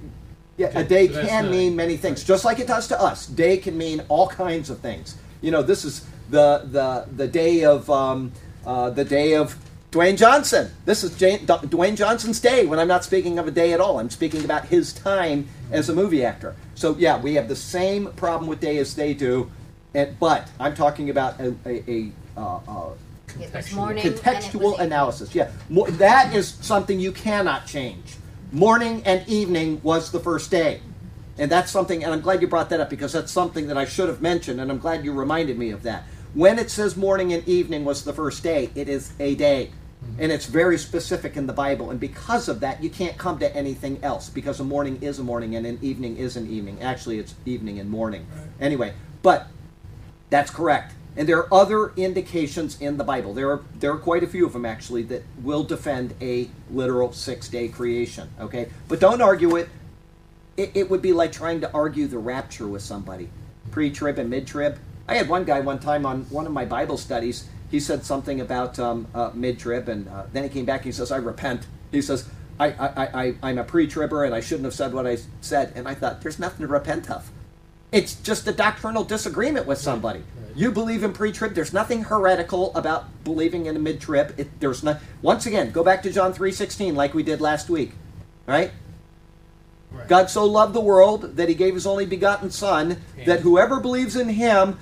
yeah, a day so can not- mean many things, just like it does to us. Day can mean all kinds of things. You know, this is the the the day of um, uh, the day of Dwayne Johnson. This is Jane, D- Dwayne Johnson's day. When I'm not speaking of a day at all, I'm speaking about his time as a movie actor. So yeah, we have the same problem with day as they do, and, but I'm talking about a, a, a uh, uh, Contextual. morning. contextual analysis. Yeah, Mo- that is something you cannot change. Morning and evening was the first day, and that's something. And I'm glad you brought that up because that's something that I should have mentioned, and I'm glad you reminded me of that. When it says morning and evening was the first day, it is a day. Mm-hmm. And it's very specific in the Bible. And because of that, you can't come to anything else because a morning is a morning and an evening is an evening. Actually, it's evening and morning. Anyway, but that's correct. And there are other indications in the Bible. There are there are quite a few of them actually that will defend a literal six day creation. Okay, but don't argue it. it. It would be like trying to argue the rapture with somebody, pre-trib and mid-trib. I had one guy one time on one of my Bible studies. He said something about um, uh, mid-trib, and uh, then he came back and he says, "I repent." He says, I, I, I, I'm a pre-tribber and I shouldn't have said what I said." And I thought, "There's nothing to repent of." It's just a doctrinal disagreement with somebody. right. You believe in pre-trib. There's nothing heretical about believing in a mid-trib. It, there's not. Once again, go back to John three sixteen, like we did last week, right? Right. God so loved the world that He gave His only begotten Son, that whoever believes in Him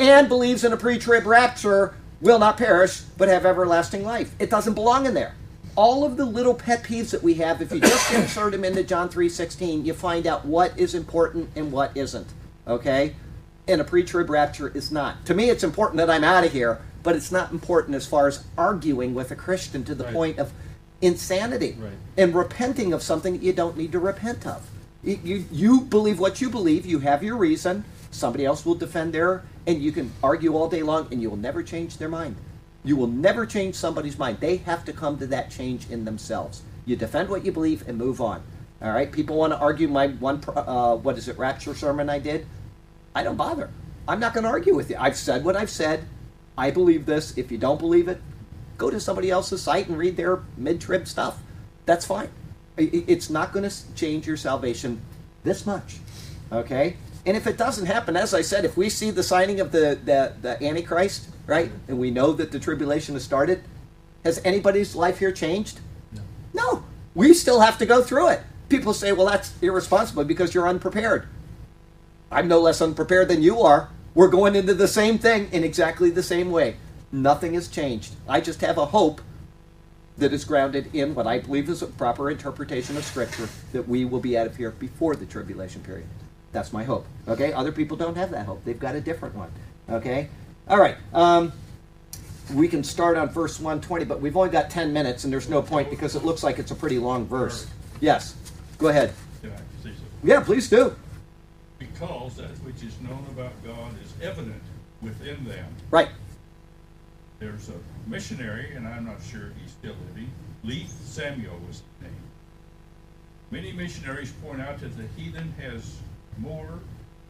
and believes in a pre-trib rapture will not perish but have everlasting life. It doesn't belong in there. All of the little pet peeves that we have, if you just [COUGHS] insert them into John three sixteen, you find out what is important and what isn't. Okay, and a pre-trib rapture is not. To me, it's important that I'm out of here, but it's not important as far as arguing with a Christian to the Right. point of insanity Right. and repenting of something that you don't need to repent of. You, you, you believe what you believe, you have your reason, somebody else will defend their, and you can argue all day long, and you will never change their mind. You will never change somebody's mind. They have to come to that change in themselves. You defend what you believe and move on. All right? People want to argue my one, uh, what is it, rapture sermon I did? I don't bother. I'm not going to argue with you. I've said what I've said. I believe this. If you don't believe it, go to somebody else's site and read their mid-trib stuff. That's fine. It's not going to change your salvation this much, okay? And if it doesn't happen, as I said, if we see the signing of the, the, the Antichrist, right, and we know that the tribulation has started, has anybody's life here changed? No. No. We still have to go through it. People say, well, that's irresponsible because you're unprepared. I'm no less unprepared than you are. We're going into the same thing in exactly the same way. Nothing has changed. I just have a hope that is grounded in what I believe is a proper interpretation of Scripture that we will be out of here before the tribulation period. That's my hope. Okay? Other people don't have that hope. They've got a different one. Okay? All right. Um, we can start on verse 120, but we've only got 10 minutes, and there's no point because it looks like it's a pretty long verse. Yes. Go ahead. Can I say something? Yeah, please do. Because that which is known about God is evident within them. Right. There's a missionary, and I'm not sure he's still living, Leith Samuel was his name. Many missionaries point out that the heathen has more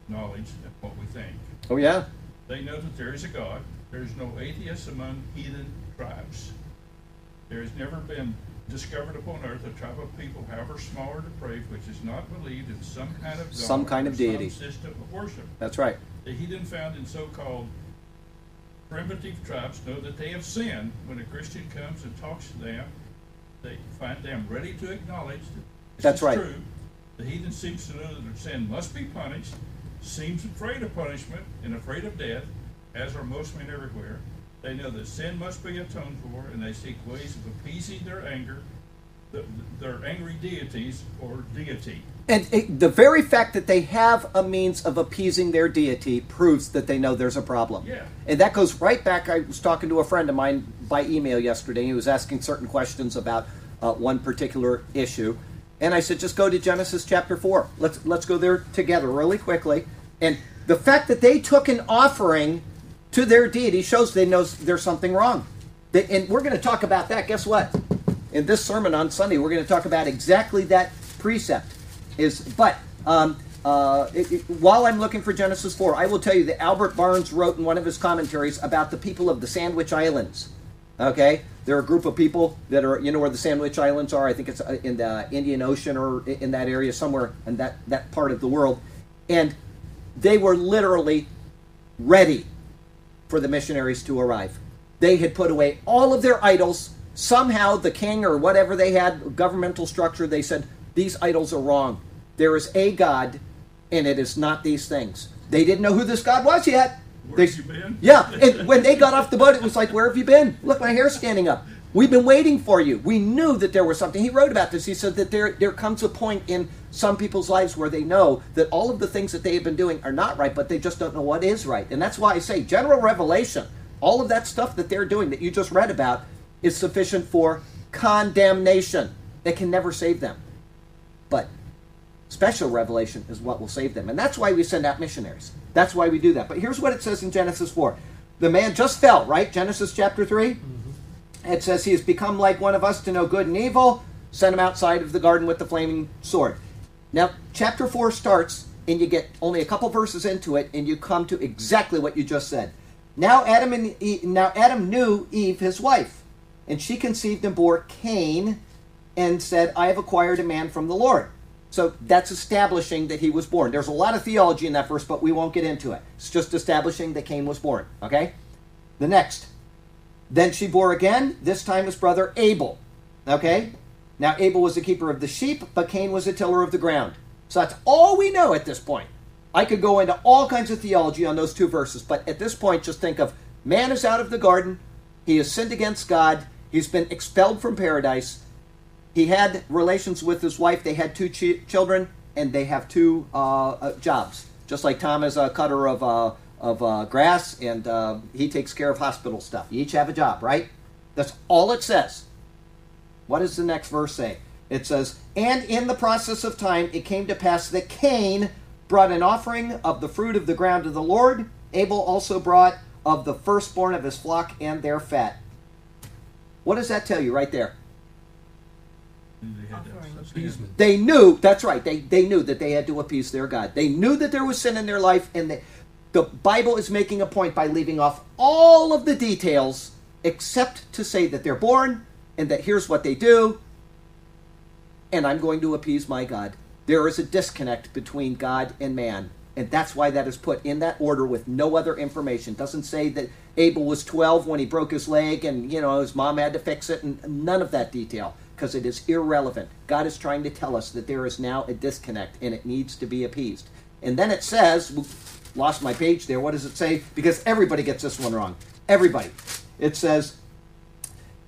knowledge than what we think. Oh, yeah. They know that there is a God. There is no atheists among heathen tribes. There has never been discovered upon earth a tribe of people, however small or depraved, which is not believed in some kind of Some kind of deity. system of worship. That's right. The heathen found in so-called primitive tribes know that they have sinned. When a Christian comes and talks to them, they find them ready to acknowledge that That's right. true. The heathen seems to know that their sin must be punished, seems afraid of punishment and afraid of death, as are most men everywhere. They know that sin must be atoned for, and they seek ways of appeasing their anger, the, their angry deities or deity. And it, the very fact that they have a means of appeasing their deity proves that they know there's a problem. Yeah. And that goes right back. I was talking to a friend of mine by email yesterday. He was asking certain questions about uh, one particular issue. And I said, just go to Genesis chapter 4. Let's, let's go there together really quickly. And the fact that they took an offering to their deity shows they know there's something wrong. They, and we're going to talk about that. Guess what? In this sermon on Sunday, we're going to talk about exactly that precept. Is but um, uh, it, it- while I'm looking for Genesis 4, I will tell you that Albert Barnes wrote in one of his commentaries about the people of the Sandwich Islands. Okay, they're a group of people that are, you know, where the Sandwich Islands are. I think it's uh, in the Indian Ocean or in that area somewhere in that that part of the world, and they were literally ready for the missionaries to arrive. They had put away all of their idols. Somehow, the king or whatever they had, governmental structure, they said, These idols are wrong. There is a God, and it is not these things. They didn't know who this God was yet. Where They- have you been? yeah, and when they got off the boat, it was like, Where have you been? Look, my hair's standing up. We've been waiting for you. We knew that there was something. He wrote about this. He said that there, there comes a point in some people's lives where they know that all of the things that they have been doing are not right, but they just don't know what is right. And that's why I say general revelation, all of that stuff that they're doing that you just read about, is sufficient for condemnation. It can never save them. But special revelation is what will save them. And that's why we send out missionaries. That's why we do that. But here's what it says in Genesis 4. The man just fell, right? Genesis chapter 3. Mm-hmm. It says he has become like one of us to know good and evil. Sent him outside of the garden with the flaming sword. Now, chapter 4 starts, and you get only a couple verses into it, and you come to exactly what you just said. Now Adam and Eve, now Adam knew Eve, his wife, and she conceived and bore Cain, and said, "I have acquired a man from the Lord." So that's establishing that he was born. There's a lot of theology in that verse, but we won't get into it. It's just establishing that Cain was born. Okay. The next, then she bore again. This time his brother Abel. Okay. Now Abel was the keeper of the sheep, but Cain was a tiller of the ground. So that's all we know at this point. I could go into all kinds of theology on those two verses, but at this point, just think of man is out of the garden. He has sinned against God. He's been expelled from paradise. He had relations with his wife. They had two chi- children, and they have two uh, uh, jobs. Just like Tom is a cutter of, uh, of uh, grass, and uh, he takes care of hospital stuff. You each have a job, right? That's all it says. What does the next verse say? It says, And in the process of time it came to pass that Cain brought an offering of the fruit of the ground to the Lord. Abel also brought of the firstborn of his flock and their fat. What does that tell you right there? They had that Offering. stuff. Appeasement. They knew, that's right, they, they knew that they had to appease their God. They knew that there was sin in their life, and they, the Bible is making a point by leaving off all of the details except to say that they're born and that here's what they do, and I'm going to appease my God. There is a disconnect between God and man, and that's why that is put in that order with no other information. Doesn't say that Abel was 12 when he broke his leg and you know his mom had to fix it, and none of that detail because it is irrelevant. God is trying to tell us that there is now a disconnect and it needs to be appeased. And then it says, lost my page there. What does it say? Because everybody gets this one wrong. Everybody. It says,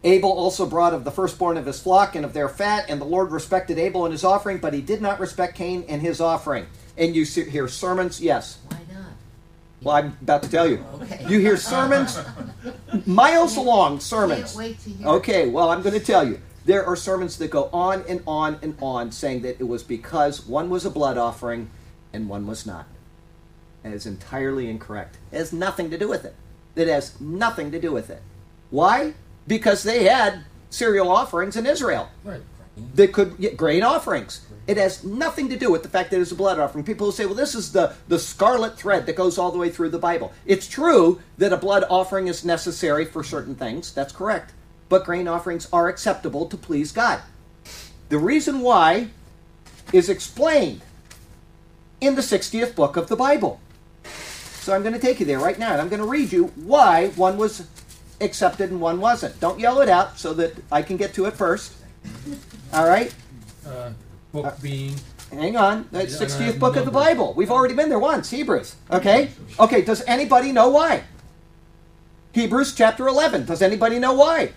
Abel also brought of the firstborn of his flock and of their fat, and the Lord respected Abel and his offering, but he did not respect Cain and his offering. And you see- hear sermons, yes. Why not? Well, I'm about to tell you. Okay. You hear sermons, [LAUGHS] miles long sermons. Can't wait to hear. Okay, well, I'm going to tell you. There are sermons that go on and on and on saying that it was because one was a blood offering and one was not. That is entirely incorrect. It has nothing to do with it. It has nothing to do with it. Why? Because they had cereal offerings in Israel Right. that could get grain offerings. It has nothing to do with the fact that it's a blood offering. People will say, well, this is the, the scarlet thread that goes all the way through the Bible. It's true that a blood offering is necessary for certain things. That's correct. But grain offerings are acceptable to please God. The reason why is explained in the 60th book of the Bible. So I'm going to take you there right now, and I'm going to read you why one was accepted and one wasn't. Don't yell it out so that I can get to it first. All right? Uh, book being Hang on. That's 60th have book of the numbers. Bible. We've already been there once, Hebrews. Okay? Okay, does anybody know why? Hebrews chapter 11. Does anybody know why?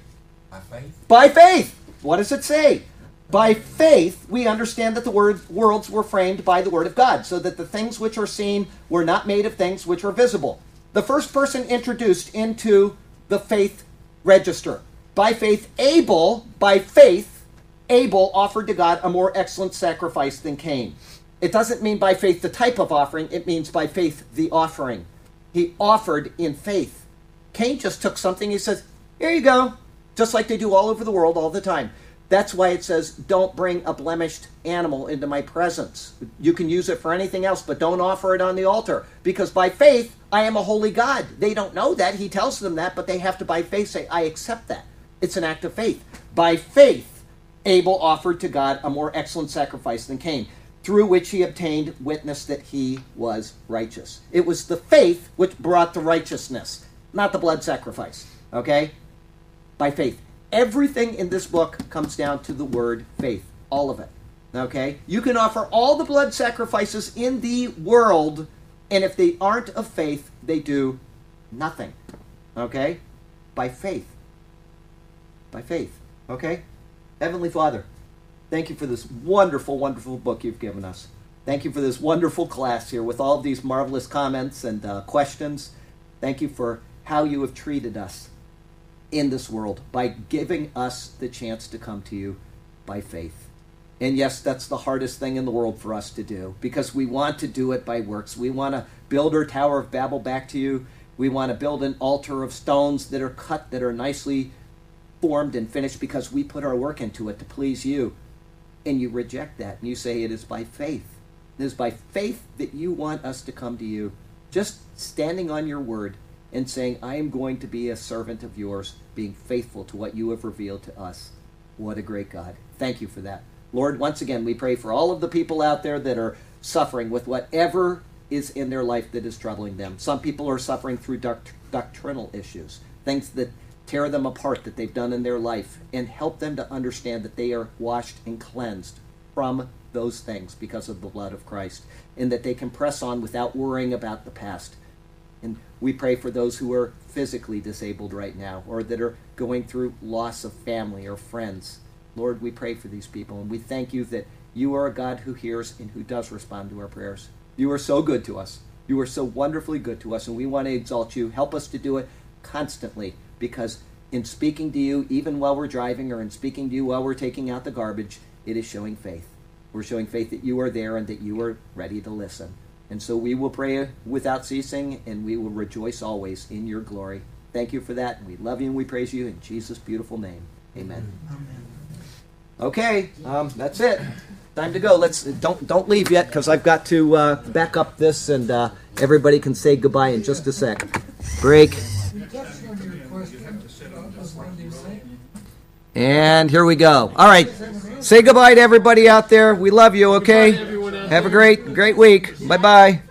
By faith. By faith. What does it say? By faith, we understand that the word, worlds were framed by the word of God, so that the things which are seen were not made of things which are visible. The first person introduced into the faith register. By faith, Abel, by faith, Abel offered to God a more excellent sacrifice than Cain. It doesn't mean by faith the type of offering, it means by faith the offering. He offered in faith. Cain just took something, he says, Here you go. Just like they do all over the world all the time. That's why it says, Don't bring a blemished animal into my presence. You can use it for anything else, but don't offer it on the altar. Because by faith, I am a holy God. They don't know that. He tells them that, but they have to, by faith, say, I accept that. It's an act of faith. By faith, Abel offered to God a more excellent sacrifice than Cain, through which he obtained witness that he was righteous. It was the faith which brought the righteousness, not the blood sacrifice. Okay? By faith. Everything in this book comes down to the word faith. All of it. Okay? You can offer all the blood sacrifices in the world, and if they aren't of faith, they do nothing. Okay? By faith. By faith. Okay? Heavenly Father, thank you for this wonderful, wonderful book you've given us. Thank you for this wonderful class here with all of these marvelous comments and uh, questions. Thank you for how you have treated us. In this world by giving us the chance to come to you by faith. And yes, that's the hardest thing in the world for us to do because we want to do it by works. We want to build our Tower of Babel back to you. We want to build an altar of stones that are cut, that are nicely formed and finished because we put our work into it to please you. And you reject that and you say it is by faith. It is by faith that you want us to come to you, just standing on your word and saying, I am going to be a servant of yours, being faithful to what you have revealed to us. What a great God. Thank you for that. Lord, once again, we pray for all of the people out there that are suffering with whatever is in their life that is troubling them. Some people are suffering through doct- doctrinal issues, things that tear them apart that they've done in their life, and help them to understand that they are washed and cleansed from those things because of the blood of Christ, and that they can press on without worrying about the past. And we pray for those who are physically disabled right now or that are going through loss of family or friends. Lord, we pray for these people, and we thank you that you are a God who hears and who does respond to our prayers. You are so good to us. You are so wonderfully good to us, and we want to exalt you. Help us to do it constantly because in speaking to you, even while we're driving or in speaking to you while we're taking out the garbage, it is showing faith. We're showing faith that you are there and that you are ready to listen. And so we will pray without ceasing and we will rejoice always in your glory. Thank you for that. We love you and we praise you in Jesus' beautiful name. Amen. Amen. Okay, um, that's it. Time to go. Let's don't don't leave yet because I've got to uh, back up this and uh, everybody can say goodbye in just a sec. Break. And here we go. All right. Say goodbye to everybody out there. We love you, okay? Have a great, great week. Bye bye.